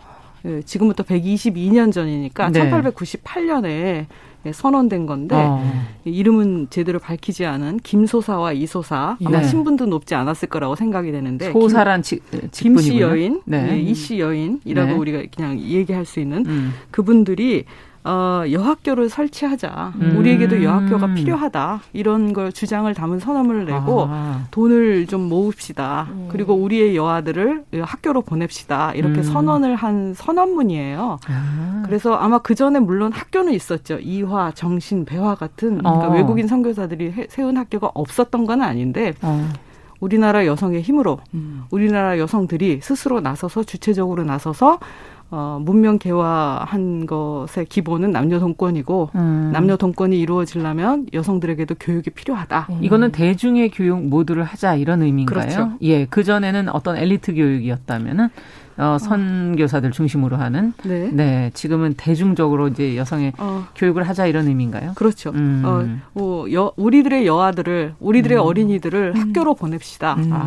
E: 예, 지금부터 122년 전이니까 네. 1898년에 선언된 건데 어. 이름은 제대로 밝히지 않은 김소사와 이소사 아마 네. 신분도 높지 않았을 거라고 생각이 되는데
B: 소사란
E: 김씨 여인, 네. 네, 이씨 여인이라고 네. 우리가 그냥 얘기할 수 있는 음. 그분들이 어, 여학교를 설치하자. 음. 우리에게도 여학교가 필요하다. 이런 걸 주장을 담은 선언을 내고 아. 돈을 좀 모읍시다. 음. 그리고 우리의 여아들을 학교로 보냅시다. 이렇게 음. 선언을 한 선언문이에요. 아. 그래서 아마 그 전에 물론 학교는 있었죠. 이화, 정신, 배화 같은 그러니까 어. 외국인 선교사들이 세운 학교가 없었던 건 아닌데 어. 우리나라 여성의 힘으로 음. 우리나라 여성들이 스스로 나서서 주체적으로 나서서 어, 문명 개화한 것의 기본은 남녀 동권이고 음. 남녀 동권이 이루어지려면 여성들에게도 교육이 필요하다.
B: 음. 이거는 대중의 교육 모두를 하자 이런 의미인가요?
E: 그렇죠.
B: 예, 그 전에는 어떤 엘리트 교육이었다면은 어, 선교사들 중심으로 하는 네. 네. 지금은 대중적으로 이제 여성의 어. 교육을 하자 이런 의미인가요?
E: 그렇죠. 음. 어, 뭐 여, 우리들의 여아들을 우리들의 음. 어린이들을 음. 학교로 보냅시다. 음. 아.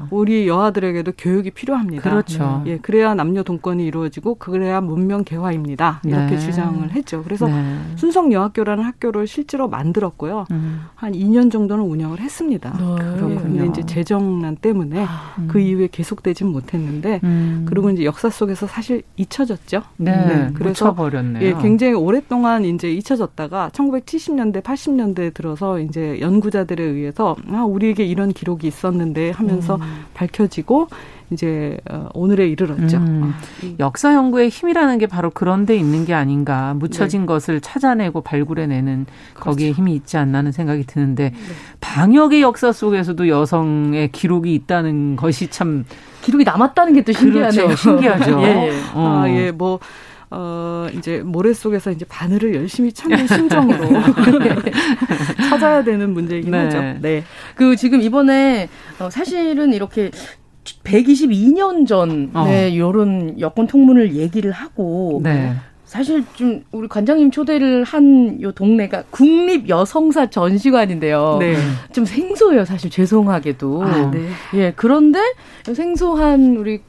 E: 어, 우리 여아들에게도 교육이 필요합니다.
B: 그렇죠.
E: 네. 예, 그래야 남녀 동권이 이루어지고 그래야 문명 개화입니다. 이렇게 네. 주장을 했죠. 그래서 네. 순성 여학교라는 학교를 실제로 만들었고요. 음. 한 2년 정도는 운영을 했습니다. 네. 그런데 이제 재정난 때문에 아. 그 이후에 계속되진 못했는데 음. 음. 그리고 이제 역사 속에서 사실 잊혀졌죠.
B: 네. 네. 그래서 버렸네요.
E: 예, 굉장히 오랫동안 이제 잊혀졌다가 1970년대, 80년대에 들어서 이제 연구자들에 의해서 아, 우리에게 이런 기록이 있었는데 하면서 음. 밝혀지고 이제 어, 오늘에 이르렀죠. 음,
B: 아, 역사 연구의 힘이라는 게 바로 그런 데 있는 게 아닌가. 묻혀진 네. 것을 찾아내고 발굴해내는 그렇죠. 거기에 힘이 있지 않나는 생각이 드는데 네. 방역의 역사 속에서도 여성의 기록이 있다는 것이 참
F: 기록이 남았다는 게 또 신기하네요.
B: 그렇죠. 신기하죠.
E: 예, 예. 어. 아, 예, 뭐 어, 이제 모래 속에서 이제 바늘을 열심히 찾는 심정으로 찾아야 되는 문제이긴 네. 하죠.
F: 네. 그 지금 이번에 어, 사실은 이렇게 122년 전에 어. 이런 여권 통문을 얘기를 하고 네. 사실 좀 우리 관장님 초대를 한 요 동네가 국립 여성사 전시관인데요. 네. 좀 생소해요, 사실 죄송하게도. 아, 네. 예, 그런데 생소한 우리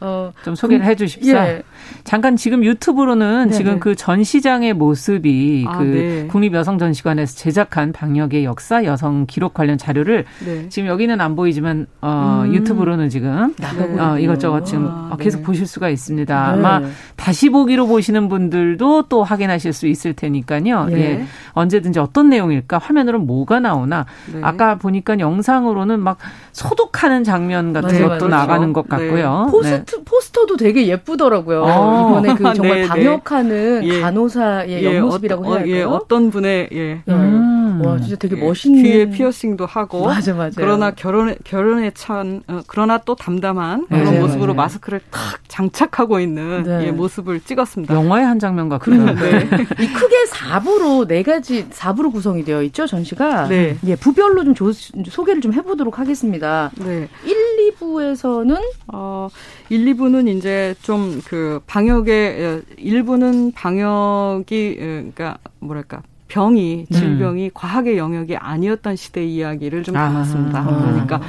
B: 어, 좀 소개를 해 주십시오. 예. 잠깐 지금 유튜브로는 네네. 지금 네. 그 전시장의 모습이 아, 그 네. 국립여성전시관에서 제작한 방역의 역사 여성 기록 관련 자료를 네. 지금 여기는 안 보이지만 어, 음. 유튜브로는 지금 어, 이것저것 지금 아, 계속 네. 보실 수가 있습니다. 네. 아마 다시 보기로 보시는 분들도 또 확인하실 수 있을 테니까요. 예. 예. 언제든지 어떤 내용일까 화면으로 뭐가 나오나 네. 아까 보니까 영상으로는 막 소독하는 장면 같은 것도 그렇죠. 나가는 것 같고요.
F: 포스트, 포스터도 되게 예쁘더라고요. 아. 이번에 그 정말 네, 네. 방역하는 예. 간호사의 예, 옆모습이라고 해야 할까요?
E: 예, 어떤 분의 예. 예.
F: 음. 와 진짜 되게 예. 멋있는
E: 귀에 피어싱도 하고
F: 맞아 맞아.
E: 그러나 결혼에 결혼에 찬 어, 그러나 또 담담한 네, 그런 모습으로 맞아요. 마스크를 탁 장착하고 있는 네. 예, 모습을 찍었습니다.
B: 영화의 한 장면 같고요. 네.
F: 이 크게 4부로 네 가지 4부로 구성이 되어 있죠 전시가. 네. 예, 부별로 좀 조, 소개를 좀 해보도록 하겠습니다. 네. 1, 2부에서는
E: 어 1, 2부는 이제 좀 그 방역의 일부는 방역이 그러니까 뭐랄까 병이 네. 질병이 음. 과학의 영역이 아니었던 시대 이야기를 좀 담았습니다. 아. 그러니까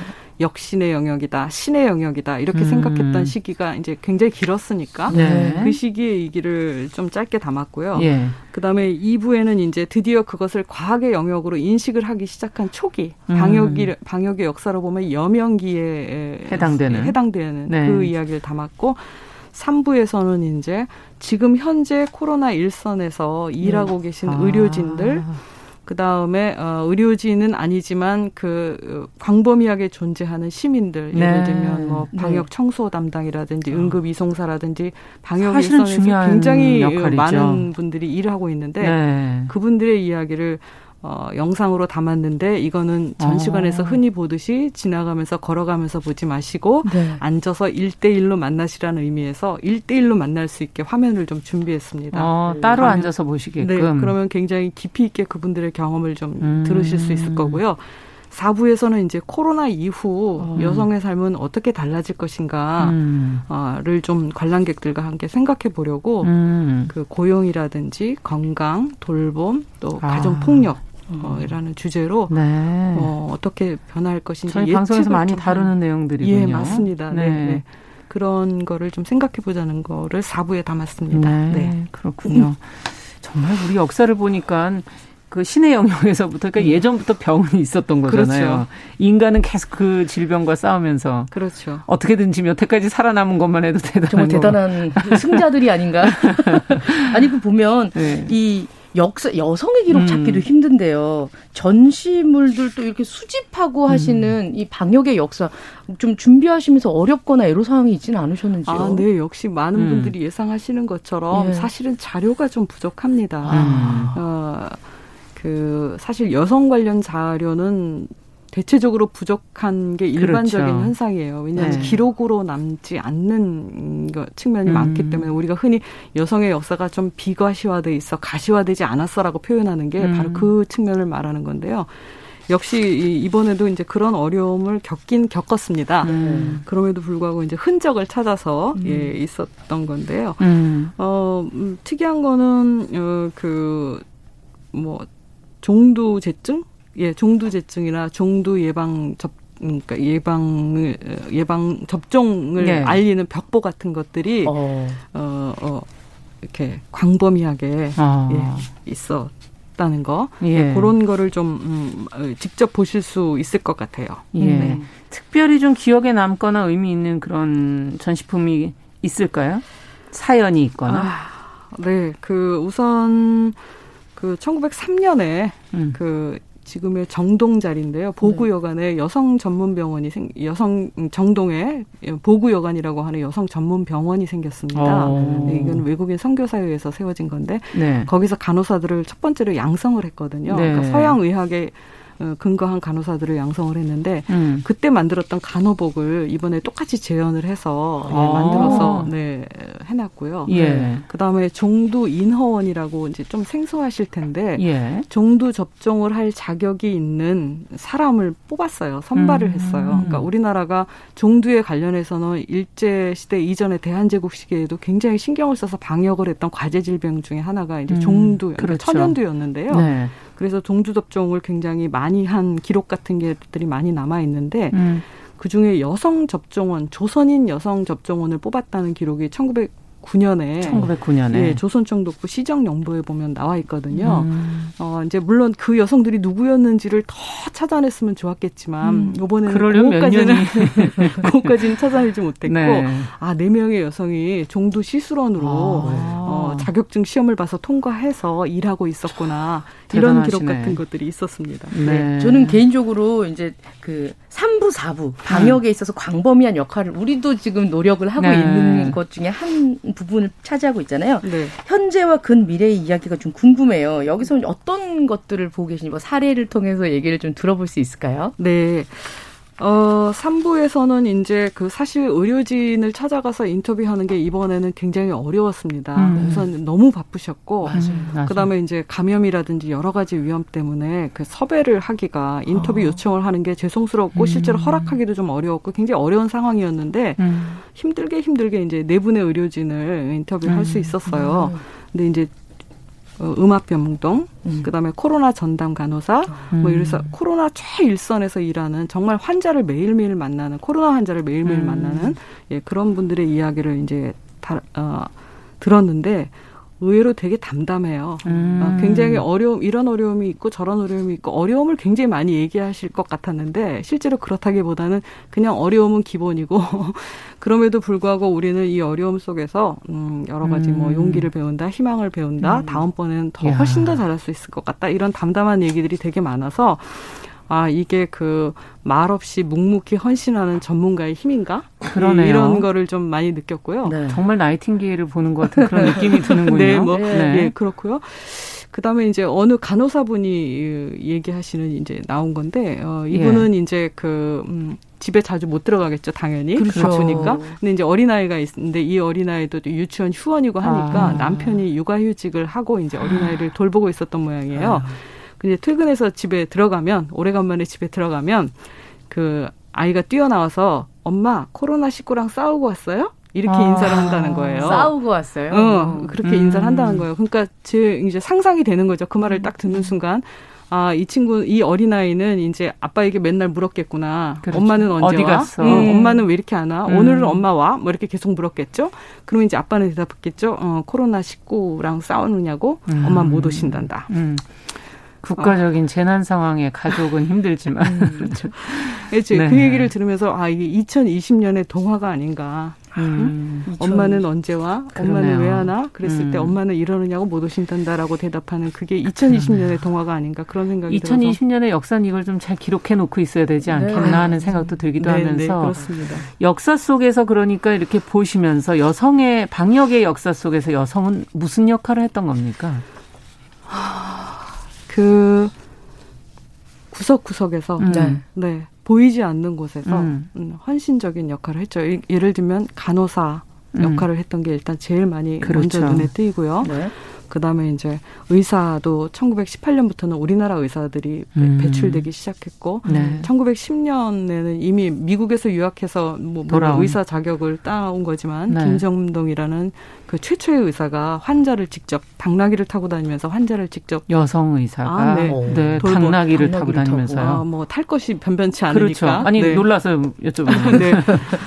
E: 역신의 영역이다, 신의 영역이다 이렇게 음. 생각했던 시기가 이제 굉장히 길었으니까 네. 그 시기의 얘기를 좀 짧게 담았고요. 예. 그다음에 2부에는 이제 드디어 그것을 과학의 영역으로 인식을 하기 시작한 초기 음. 방역이 방역의 역사로 보면 여명기에
B: 해당되는
E: 해당되는 네. 그 이야기를 담았고 3부에서는 이제 지금 현재 코로나 일선에서 일하고 네. 계신 아. 의료진들 그 다음에 어, 의료진은 아니지만 그 어, 광범위하게 존재하는 시민들 예를 네. 들면 뭐 네. 방역 청소 담당이라든지 어. 응급 이송사라든지 방역 일선에서 굉장히 역할이죠. 많은 분들이 일하고 있는데 네. 그분들의 이야기를 어, 영상으로 담았는데 이거는 전시관에서 어. 흔히 보듯이 지나가면서 걸어가면서 보지 마시고 네. 앉아서 일대일로 만나시라는 의미에서 일대일로 만날 수 있게 화면을 좀 준비했습니다.
B: 어, 따로 화면. 앉아서 보시게끔. 네,
E: 그러면 굉장히 깊이 있게 그분들의 경험을 좀 음. 들으실 수 있을 거고요. 4부에서는 이제 코로나 이후 어. 여성의 삶은 어떻게 달라질 것인가를 음. 좀 관람객들과 함께 생각해 보려고 음. 그 고용이라든지 건강, 돌봄, 또 아. 가정 폭력 어, 이라는 주제로 네. 어, 어떻게 변할 것인지
B: 저희 방송에서 많이 다루는 내용들이군요.
E: 예, 맞습니다. 네. 네. 네. 그런 거를 좀 생각해 보자는 거를 4부에 담았습니다. 네,
B: 네. 그렇군요. 정말 우리 역사를 보니까 그 신의 영역에서부터 그러니까 음. 예전부터 병은 있었던 거잖아요. 그렇죠. 인간은 계속 그 질병과 싸우면서
E: 그렇죠.
B: 어떻게든지 여태까지 살아남은 것만 해도 대단한
F: 정말 대단한 승자들이 아닌가. 아니 그 보면 네. 이 역사 여성의 기록 음. 찾기도 음. 힘든데요. 전시물들도 이렇게 수집하고 음. 하시는 이 방역의 역사 좀 준비하시면서 어렵거나 애로 사항이 있지는 않으셨는지요?
E: 아, 네, 역시 많은 음. 분들이 예상하시는 것처럼 예. 사실은 자료가 좀 부족합니다. 아. 어, 그 사실 여성 관련 자료는 대체적으로 부족한 게 일반적인 그렇죠. 현상이에요. 왜냐하면 네. 기록으로 남지 않는 거, 측면이 음. 많기 때문에 우리가 흔히 여성의 역사가 좀 비과시화돼 있어 가시화되지 않았어라고 표현하는 게 음. 바로 그 측면을 말하는 건데요. 역시 이번에도 이제 그런 어려움을 겪긴 겪었습니다. 음. 그럼에도 불구하고 이제 흔적을 찾아서 음. 예 있었던 건데요. 음. 어 음, 특이한 거는 어, 그뭐 종두제증 예, 종두제증이나 종두 예방 접 그러니까 예방을 예방 접종을 네. 알리는 벽보 같은 것들이 어, 어, 어 이렇게 광범위하게 아. 예, 있어 다는 거 예. 그런 거를 좀 음, 어, 직접 보실 수 있을 것 같아요.
B: 예. 네. 특별히 좀 기억에 남거나 의미 있는 그런 전시품이 있을까요? 사연이 있거나. 아,
E: 네, 그 우선 그 1903년에 음. 그 지금의 정동 자리인데요. 보구여관에 네. 여성 전문 병원이 생 여성 정동에 보구여관이라고 하는 여성 전문 병원이 생겼습니다. 어. 네, 이건 외국인 선교사회에서 세워진 건데 네. 거기서 간호사들을 첫 번째로 양성을 했거든요. 네. 그러니까 서양 의학의 어, 근거한 간호사들을 양성을 했는데 음. 그때 만들었던 간호복을 이번에 똑같이 재현을 해서 예, 아. 만들어서 네 해놨고요. 예. 그다음에 종두 인허원이라고 이제 좀 생소하실 텐데 예. 종두 접종을 할 자격이 있는 사람을 뽑았어요. 선발을 음. 했어요. 그러니까 우리나라가 종두에 관련해서는 일제 시대 이전의 대한제국 시기에도 굉장히 신경을 써서 방역을 했던 과제 질병 중에 하나가 이제 음. 종두, 그러니까 그렇죠. 천연두였는데요. 네. 그래서 종주 접종을 굉장히 많이 한 기록 같은 게들이 많이 남아 있는데 음. 그 중에 여성 접종원 조선인 여성 접종원을 뽑았다는 기록이 1900 9년에
B: 1909년에
E: 예, 조선총 독부 시정령보에 보면 나와 있거든요. 음. 어 이제 물론 그 여성들이 누구였는지를 더 찾아냈으면 좋았겠지만 음. 이번에는 그거까지는 그거까지는 찾아내지 못했고 네. 아네 명의 여성이 종도 시술원으로 아. 어, 자격증 시험을 봐서 통과해서 일하고 있었구나 이런 기록 같은 것들이 있었습니다.
F: 네. 네. 저는 개인적으로 이제 그 3부, 4부 방역에 있어서 광범위한 역할을 우리도 지금 노력을 하고 네. 있는 것 중에 한 부분을 차지하고 있잖아요. 네. 현재와 근 미래의 이야기가 좀 궁금해요. 여기서 어떤 것들을 보고 계신지 뭐 사례를 통해서 얘기를 좀 들어볼 수 있을까요?
E: 네. 어, 3부에서는 이제 그 사실 의료진을 찾아가서 인터뷰하는 게 이번에는 굉장히 어려웠습니다. 음. 우선 너무 바쁘셨고, 맞아요. 그 다음에 이제 감염이라든지 여러 가지 위험 때문에 그 섭외를 하기가 인터뷰 어. 요청을 하는 게 죄송스럽고 음. 실제로 허락하기도 좀 어려웠고 굉장히 어려운 상황이었는데 음. 힘들게 힘들게 이제 네 분의 의료진을 인터뷰할 음. 수 있었어요. 음. 근데 이제 어, 음압병동, 음. 그다음에 코로나 전담 간호사, 음. 뭐 이래서 코로나 최일선에서 일하는 정말 환자를 매일매일 만나는 코로나 환자를 매일매일 음. 만나는 예, 그런 분들의 이야기를 이제 다, 어, 들었는데 의외로 되게 담담해요. 음. 어, 굉장히 어려움, 이런 어려움이 있고 저런 어려움이 있고 어려움을 굉장히 많이 얘기하실 것 같았는데 실제로 그렇다기보다는 그냥 어려움은 기본이고 그럼에도 불구하고 우리는 이 어려움 속에서 음, 여러 가지 뭐 음. 뭐 용기를 배운다, 희망을 배운다, 음. 다음번에는 더 훨씬 더 잘할 수 있을 것 같다 이런 담담한 얘기들이 되게 많아서 아 이게 그 말없이 묵묵히 헌신하는 전문가의 힘인가? 그러네요. 이런 거를 좀 많이 느꼈고요.
B: 네. 정말 나이팅게일을 보는 것 같은 그런 느낌이 드는군요.
E: 네, 뭐, 네. 예, 그렇고요. 그다음에 이제 어느 간호사분이 얘기하시는 이제 나온 건데 어 이분은 예. 이제 그 음, 집에 자주 못 들어가겠죠, 당연히. 그렇죠. 바쁘니까. 근데 이제 어린아이가 있는데 이 어린아이도 유치원 휴원이고 하니까 아. 남편이 육아휴직을 하고 이제 어린아이를 돌보고 있었던 모양이에요. 아. 근데 퇴근해서 집에 들어가면 오래간만에 집에 들어가면 그 아이가 뛰어나와서 엄마 코로나 19랑 싸우고 왔어요? 이렇게 아, 인사를 한다는 거예요.
F: 싸우고 왔어요.
E: 어, 그렇게 음. 인사를 한다는 거예요. 그러니까 제 이제 상상이 되는 거죠. 그 말을 딱 듣는 순간 아, 이 친구, 이 어린아이는 이제 아빠에게 맨날 물었겠구나. 그렇죠. 엄마는 언제 어디 와? 갔어? 응, 엄마는 왜 이렇게 안 와? 음. 오늘은 엄마 와? 뭐 이렇게 계속 물었겠죠? 그러면 이제 아빠는 대답했겠죠? 어, 코로나19랑 싸우느냐고? 음. 엄마 못 오신단다. 음.
B: 국가적인 어. 재난 상황에 가족은 힘들지만 음.
E: 그렇죠. 그렇죠. 네. 그 얘기를 들으면서 아 이게 2020년의 동화가 아닌가. 음, 응? 엄마는 언제 와? 그러네요. 엄마는 왜 하나? 그랬을 음. 때 엄마는 이러느냐고 못 오신단다라고 대답하는 그게 2020년의 동화가 아닌가 그런 생각이
B: 2020년의 들어서. 역사는 이걸 좀 잘 기록해 놓고 있어야 되지 네. 않겠나 네. 하는 생각도 들기도 네, 네 하면서 네,
E: 그렇습니다.
B: 역사 속에서 그러니까 이렇게 보시면서 여성의 방역의 역사 속에서 여성은 무슨 역할을 했던 겁니까?
E: 그 구석구석에서 음. 네. 네. 보이지 않는 곳에서 음. 음 헌신적인 역할을 했죠. 예를 들면 간호사 음. 역할을 했던 게 일단 제일 많이 그렇죠. 먼저 눈에 띄고요. 네. 그다음에 이제 의사도 1918년부터는 우리나라 의사들이 음. 배출되기 시작했고 네. 1910년에는 이미 미국에서 유학해서 뭐 의사 자격을 따온 거지만 네. 김정동이라는 그 최초의 의사가 환자를 직접 당나귀를 타고 다니면서 환자를 직접
B: 여성 의사가 아, 네. 네. 당나귀를, 타고 다니면서요. 아,
E: 뭐탈 것이 변변치 않으니까.
B: 그렇죠. 아니 네. 놀라서 여쭤보는 네.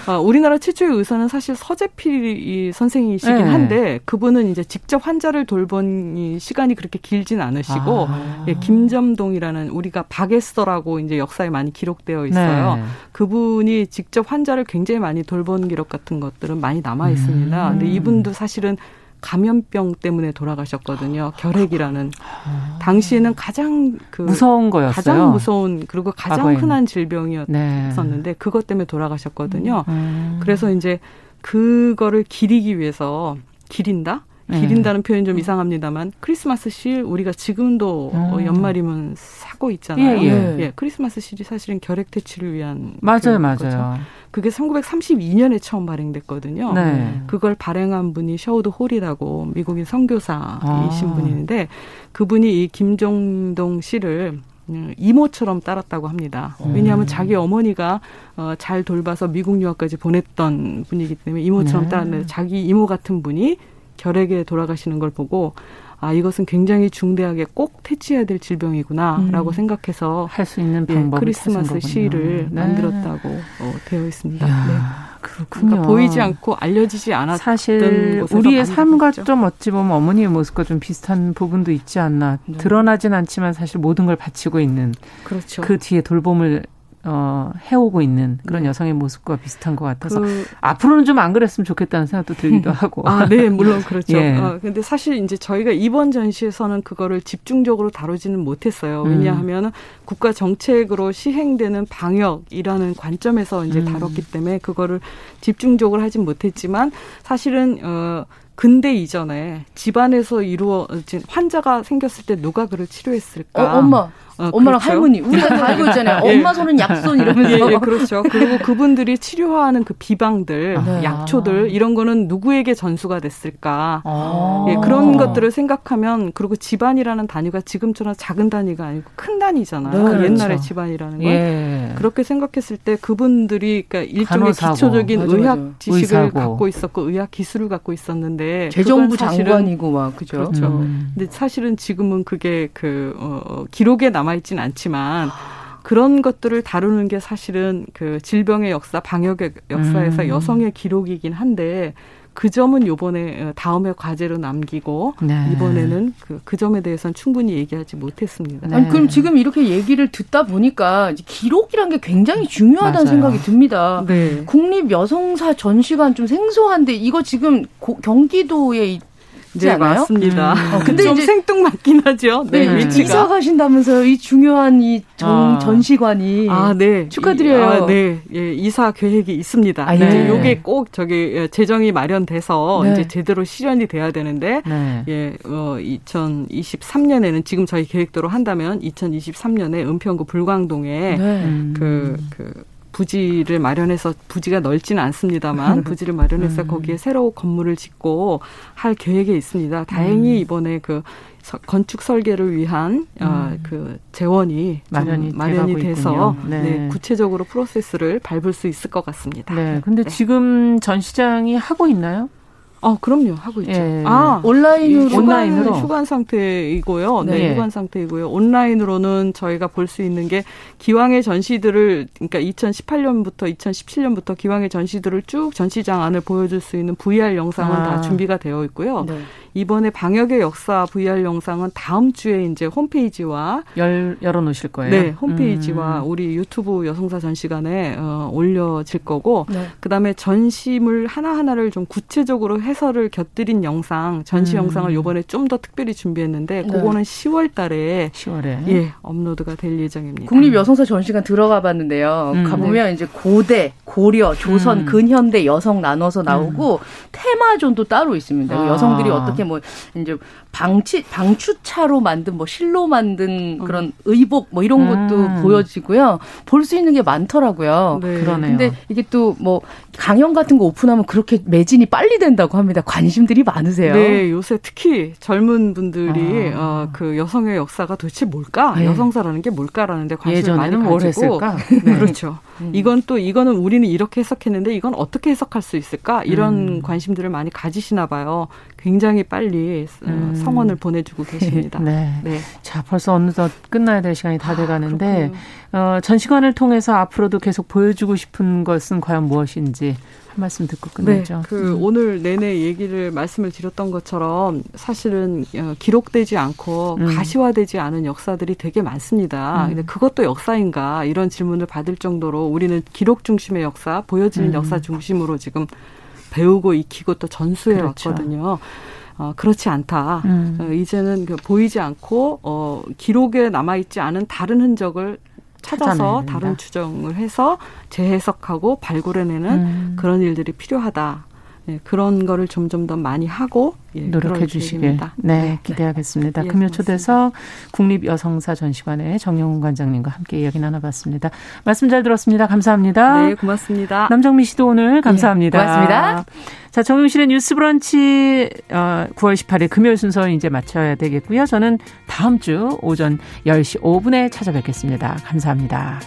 E: 아, 우리나라 최초의 의사는 사실 서재필 선생이시긴 네. 한데 그분은 이제 직접 환자를 돌보 돌본 시간이 그렇게 길진 않으시고 아. 예, 김점동이라는 우리가 박에스터라고 이제 역사에 많이 기록되어 있어요. 네. 그분이 직접 환자를 굉장히 많이 돌본 기록 같은 것들은 많이 남아 있습니다. 음. 근데 이분도 사실은 감염병 때문에 돌아가셨거든요. 결핵이라는 아. 당시에는 가장 그
B: 무서운 거였어요.
E: 가장 무서운 그리고 가장 과거엔. 흔한 질병이었었는데 네. 그것 때문에 돌아가셨거든요. 음. 그래서 이제 그거를 기리기 위해서 기린다? 네. 기린다는 표현 좀 이상합니다만 크리스마스 실 우리가 지금도 음. 연말이면 사고 있잖아요. 예, 예. 예, 크리스마스 실이 사실은 결핵 퇴치를 위한
B: 맞아요, 맞아요. 거죠.
E: 그게 1932년에 처음 발행됐거든요. 네. 그걸 발행한 분이 셔우드 홀이라고 미국인 선교사이신 아. 분인데 그분이 이 김종동 씨를 이모처럼 따랐다고 합니다. 왜냐하면 자기 어머니가 어, 잘 돌봐서 미국 유학까지 보냈던 분이기 때문에 이모처럼 네. 따랐는데 자기 이모 같은 분이 결핵에 돌아가시는 걸 보고 아 이것은 굉장히 중대하게 꼭 퇴치해야 될 질병이구나라고 음. 생각해서
B: 할 수 있는 방법
E: 예, 크리스마스 시를 네. 만들었다고 어, 되어 있습니다. 야, 네.
B: 그렇군요.
E: 그러니까 보이지 않고 알려지지 않았던
B: 사실 우리의 삶과 좀 어찌 보면 어머니의 모습과 좀 비슷한 부분도 있지 않나. 네. 드러나진 않지만 사실 모든 걸 바치고 있는 그렇죠. 그 뒤에 돌봄을 어, 해오고 있는 그런 네. 여성의 모습과 비슷한 것 같아서 그, 앞으로는 좀 안 그랬으면 좋겠다는 생각도 들기도 하고.
E: 아, 네, 물론 그렇죠. 예. 어, 근데 사실 이제 저희가 이번 전시에서는 그거를 집중적으로 다루지는 못했어요. 음. 왜냐하면 음. 국가 정책으로 시행되는 방역이라는 관점에서 이제 음. 다뤘기 때문에 그거를 집중적으로 하진 못했지만 사실은 어 근대 이전에 집안에서 이루어진 환자가 생겼을 때 누가 그를 치료했을까?
F: 어, 엄마. 어, 엄마랑 그렇죠? 할머니 우리가 다 알고 있잖아요. 예. 엄마 손은 약손 이러면서.
E: 예, 예, 그렇죠. 그리고 그분들이 치료하는 그 비방들, 네. 약초들 이런 거는 누구에게 전수가 됐을까? 아. 예, 그런 것들을 생각하면 그리고 집안이라는 단위가 지금처럼 작은 단위가 아니고 큰 단위잖아요. 네, 그렇죠. 옛날에 집안이라는 건 예. 그렇게 생각했을 때 그분들이 그러니까 일종의 간호사고. 기초적인 맞아, 의학 맞아. 지식을 의사고. 갖고 있었고 의학 기술을 갖고 있었는데
F: 재정부 장관이고 막 그죠.
E: 그렇죠. 음. 근데 사실은 지금은 그게 그 어, 기록에 남 남아 있진 않지만 그런 것들을 다루는 게 사실은 그 질병의 역사, 방역의 역사에서 음. 여성의 기록이긴 한데 그 점은 요번에 어, 다음에 과제로 남기고 네. 이번에는 그, 그 점에 대해서는 충분히 얘기하지 못했습니다.
F: 네. 아니, 그럼 지금 이렇게 얘기를 듣다 보니까 기록이란 게 굉장히 중요하다는 맞아요. 생각이 듭니다. 네. 국립 여성사 전시관 좀 생소한데 이거 지금 고, 경기도에
E: 네, 않아요? 맞습니다. 음. 어, 근데 좀 생뚱맞긴 하죠.
F: 네, 네. 위치가. 이사 가신다면서요. 이 중요한 이 전, 아. 전시관이. 아, 네. 축하드려요. 아,
E: 네. 예, 이사 계획이 있습니다. 아, 네. 요게 꼭 저기 예, 재정이 마련돼서 네. 이제 제대로 실현이 돼야 되는데 네. 예, 어 2023년에는 지금 저희 계획대로 한다면 2023년에 은평구 불광동에 네. 그 그, 부지를 마련해서 부지가 넓지는 않습니다만 부지를 마련해서 음. 거기에 새로 건물을 짓고 할 계획에 있습니다. 다행히 음. 이번에 그 건축 설계를 위한 어, 음. 그 재원이 마련이, 마련이 돼서 네. 네. 구체적으로 프로세스를 밟을 수 있을 것 같습니다.
B: 네. 근데 네. 지금 전 시장이 하고 있나요?
E: 어, 그럼요. 하고 있죠. 예.
F: 아, 온라인으로
E: 휴관, 온라인으로 휴관 상태이고요. 네, 네, 휴관 상태이고요. 온라인으로는 저희가 볼 수 있는 게 기왕의 전시들을 그러니까 2018년부터 2017년부터 기왕의 전시들을 쭉 전시장 안을 보여줄 수 있는 VR 영상은 아. 다 준비가 되어 있고요. 네. 이번에 방역의 역사 VR 영상은 다음 주에 이제 홈페이지와
B: 열 열어 놓으실 거예요.
E: 네, 홈페이지와 음. 우리 유튜브 여성사 전시관에 어, 올려질 거고 네. 그다음에 전시물 하나 하나를 좀 구체적으로 해설을 곁들인 영상 전시 음. 영상을 요번에 좀 더 특별히 준비했는데 네. 그거는 10월달에
B: 10월에
E: 예 업로드가 될 예정입니다.
F: 국립 여성사 전시관 들어가 봤는데요. 음. 가보면 네. 이제 고대, 고려, 조선, 음. 근현대 여성 나눠서 나오고 음. 테마존도 따로 있습니다. 아. 여성들이 어떻게 뭐 이제 방치 방추차로 만든 뭐 실로 만든 음. 그런 의복 뭐 이런 것도 음. 보여지고요. 볼 수 있는 게 많더라고요.
B: 네. 그러네요.
F: 근데 이게 또 뭐 강연 같은 거 오픈하면 그렇게 매진이 빨리 된다고 합니다. 관심들이 많으세요.
E: 네, 요새 특히 젊은 분들이 아. 어, 그 여성의 역사가 도대체 뭘까? 네. 여성사라는 게 뭘까라는데 관심을 많이 가지고 네. 그렇죠. 음. 이건 또 이거는 우리는 이렇게 해석했는데 이건 어떻게 해석할 수 있을까? 이런 음. 관심들을 많이 가지시나 봐요. 굉장히 빨리 어, 음. 성원을 보내주고 계십니다.
B: 네. 네. 자, 벌써 어느덧 끝나야 될 시간이 다 아, 돼가는데 어, 전시관을 통해서 앞으로도 계속 보여주고 싶은 것은 과연 무엇인지 한 말씀 듣고 끝내죠.
E: 네, 그 음. 오늘 내내 얘기를 말씀을 드렸던 것처럼 사실은 어, 기록되지 않고 음. 가시화되지 않은 역사들이 되게 많습니다. 음. 근데 그것도 역사인가 이런 질문을 받을 정도로 우리는 기록 중심의 역사, 보여지는 음. 역사 중심으로 지금 배우고 익히고 또 전수해 그렇죠. 왔거든요. 어, 그렇지 않다. 음. 어, 이제는 그 보이지 않고 어, 기록에 남아 있지 않은 다른 흔적을 찾아서 다른 추정을 해서 재해석하고 발굴해내는 음. 그런 일들이 필요하다. 네, 그런 거를 점점 더 많이 하고
B: 예, 노력해 주시길 네, 네, 기대하겠습니다. 네. 금요 초대서 국립여성사 전시관의 정영훈 관장님과 함께 이야기 나눠봤습니다. 말씀 잘 들었습니다. 감사합니다.
E: 네, 고맙습니다.
B: 남정미 씨도 오늘 감사합니다.
F: 네, 고맙습니다.
B: 자, 정용실의 뉴스브런치 어, 9월 18일 금요일 순서 이제 마쳐야 되겠고요. 저는 다음 주 오전 10시 5분에 찾아뵙겠습니다. 감사합니다.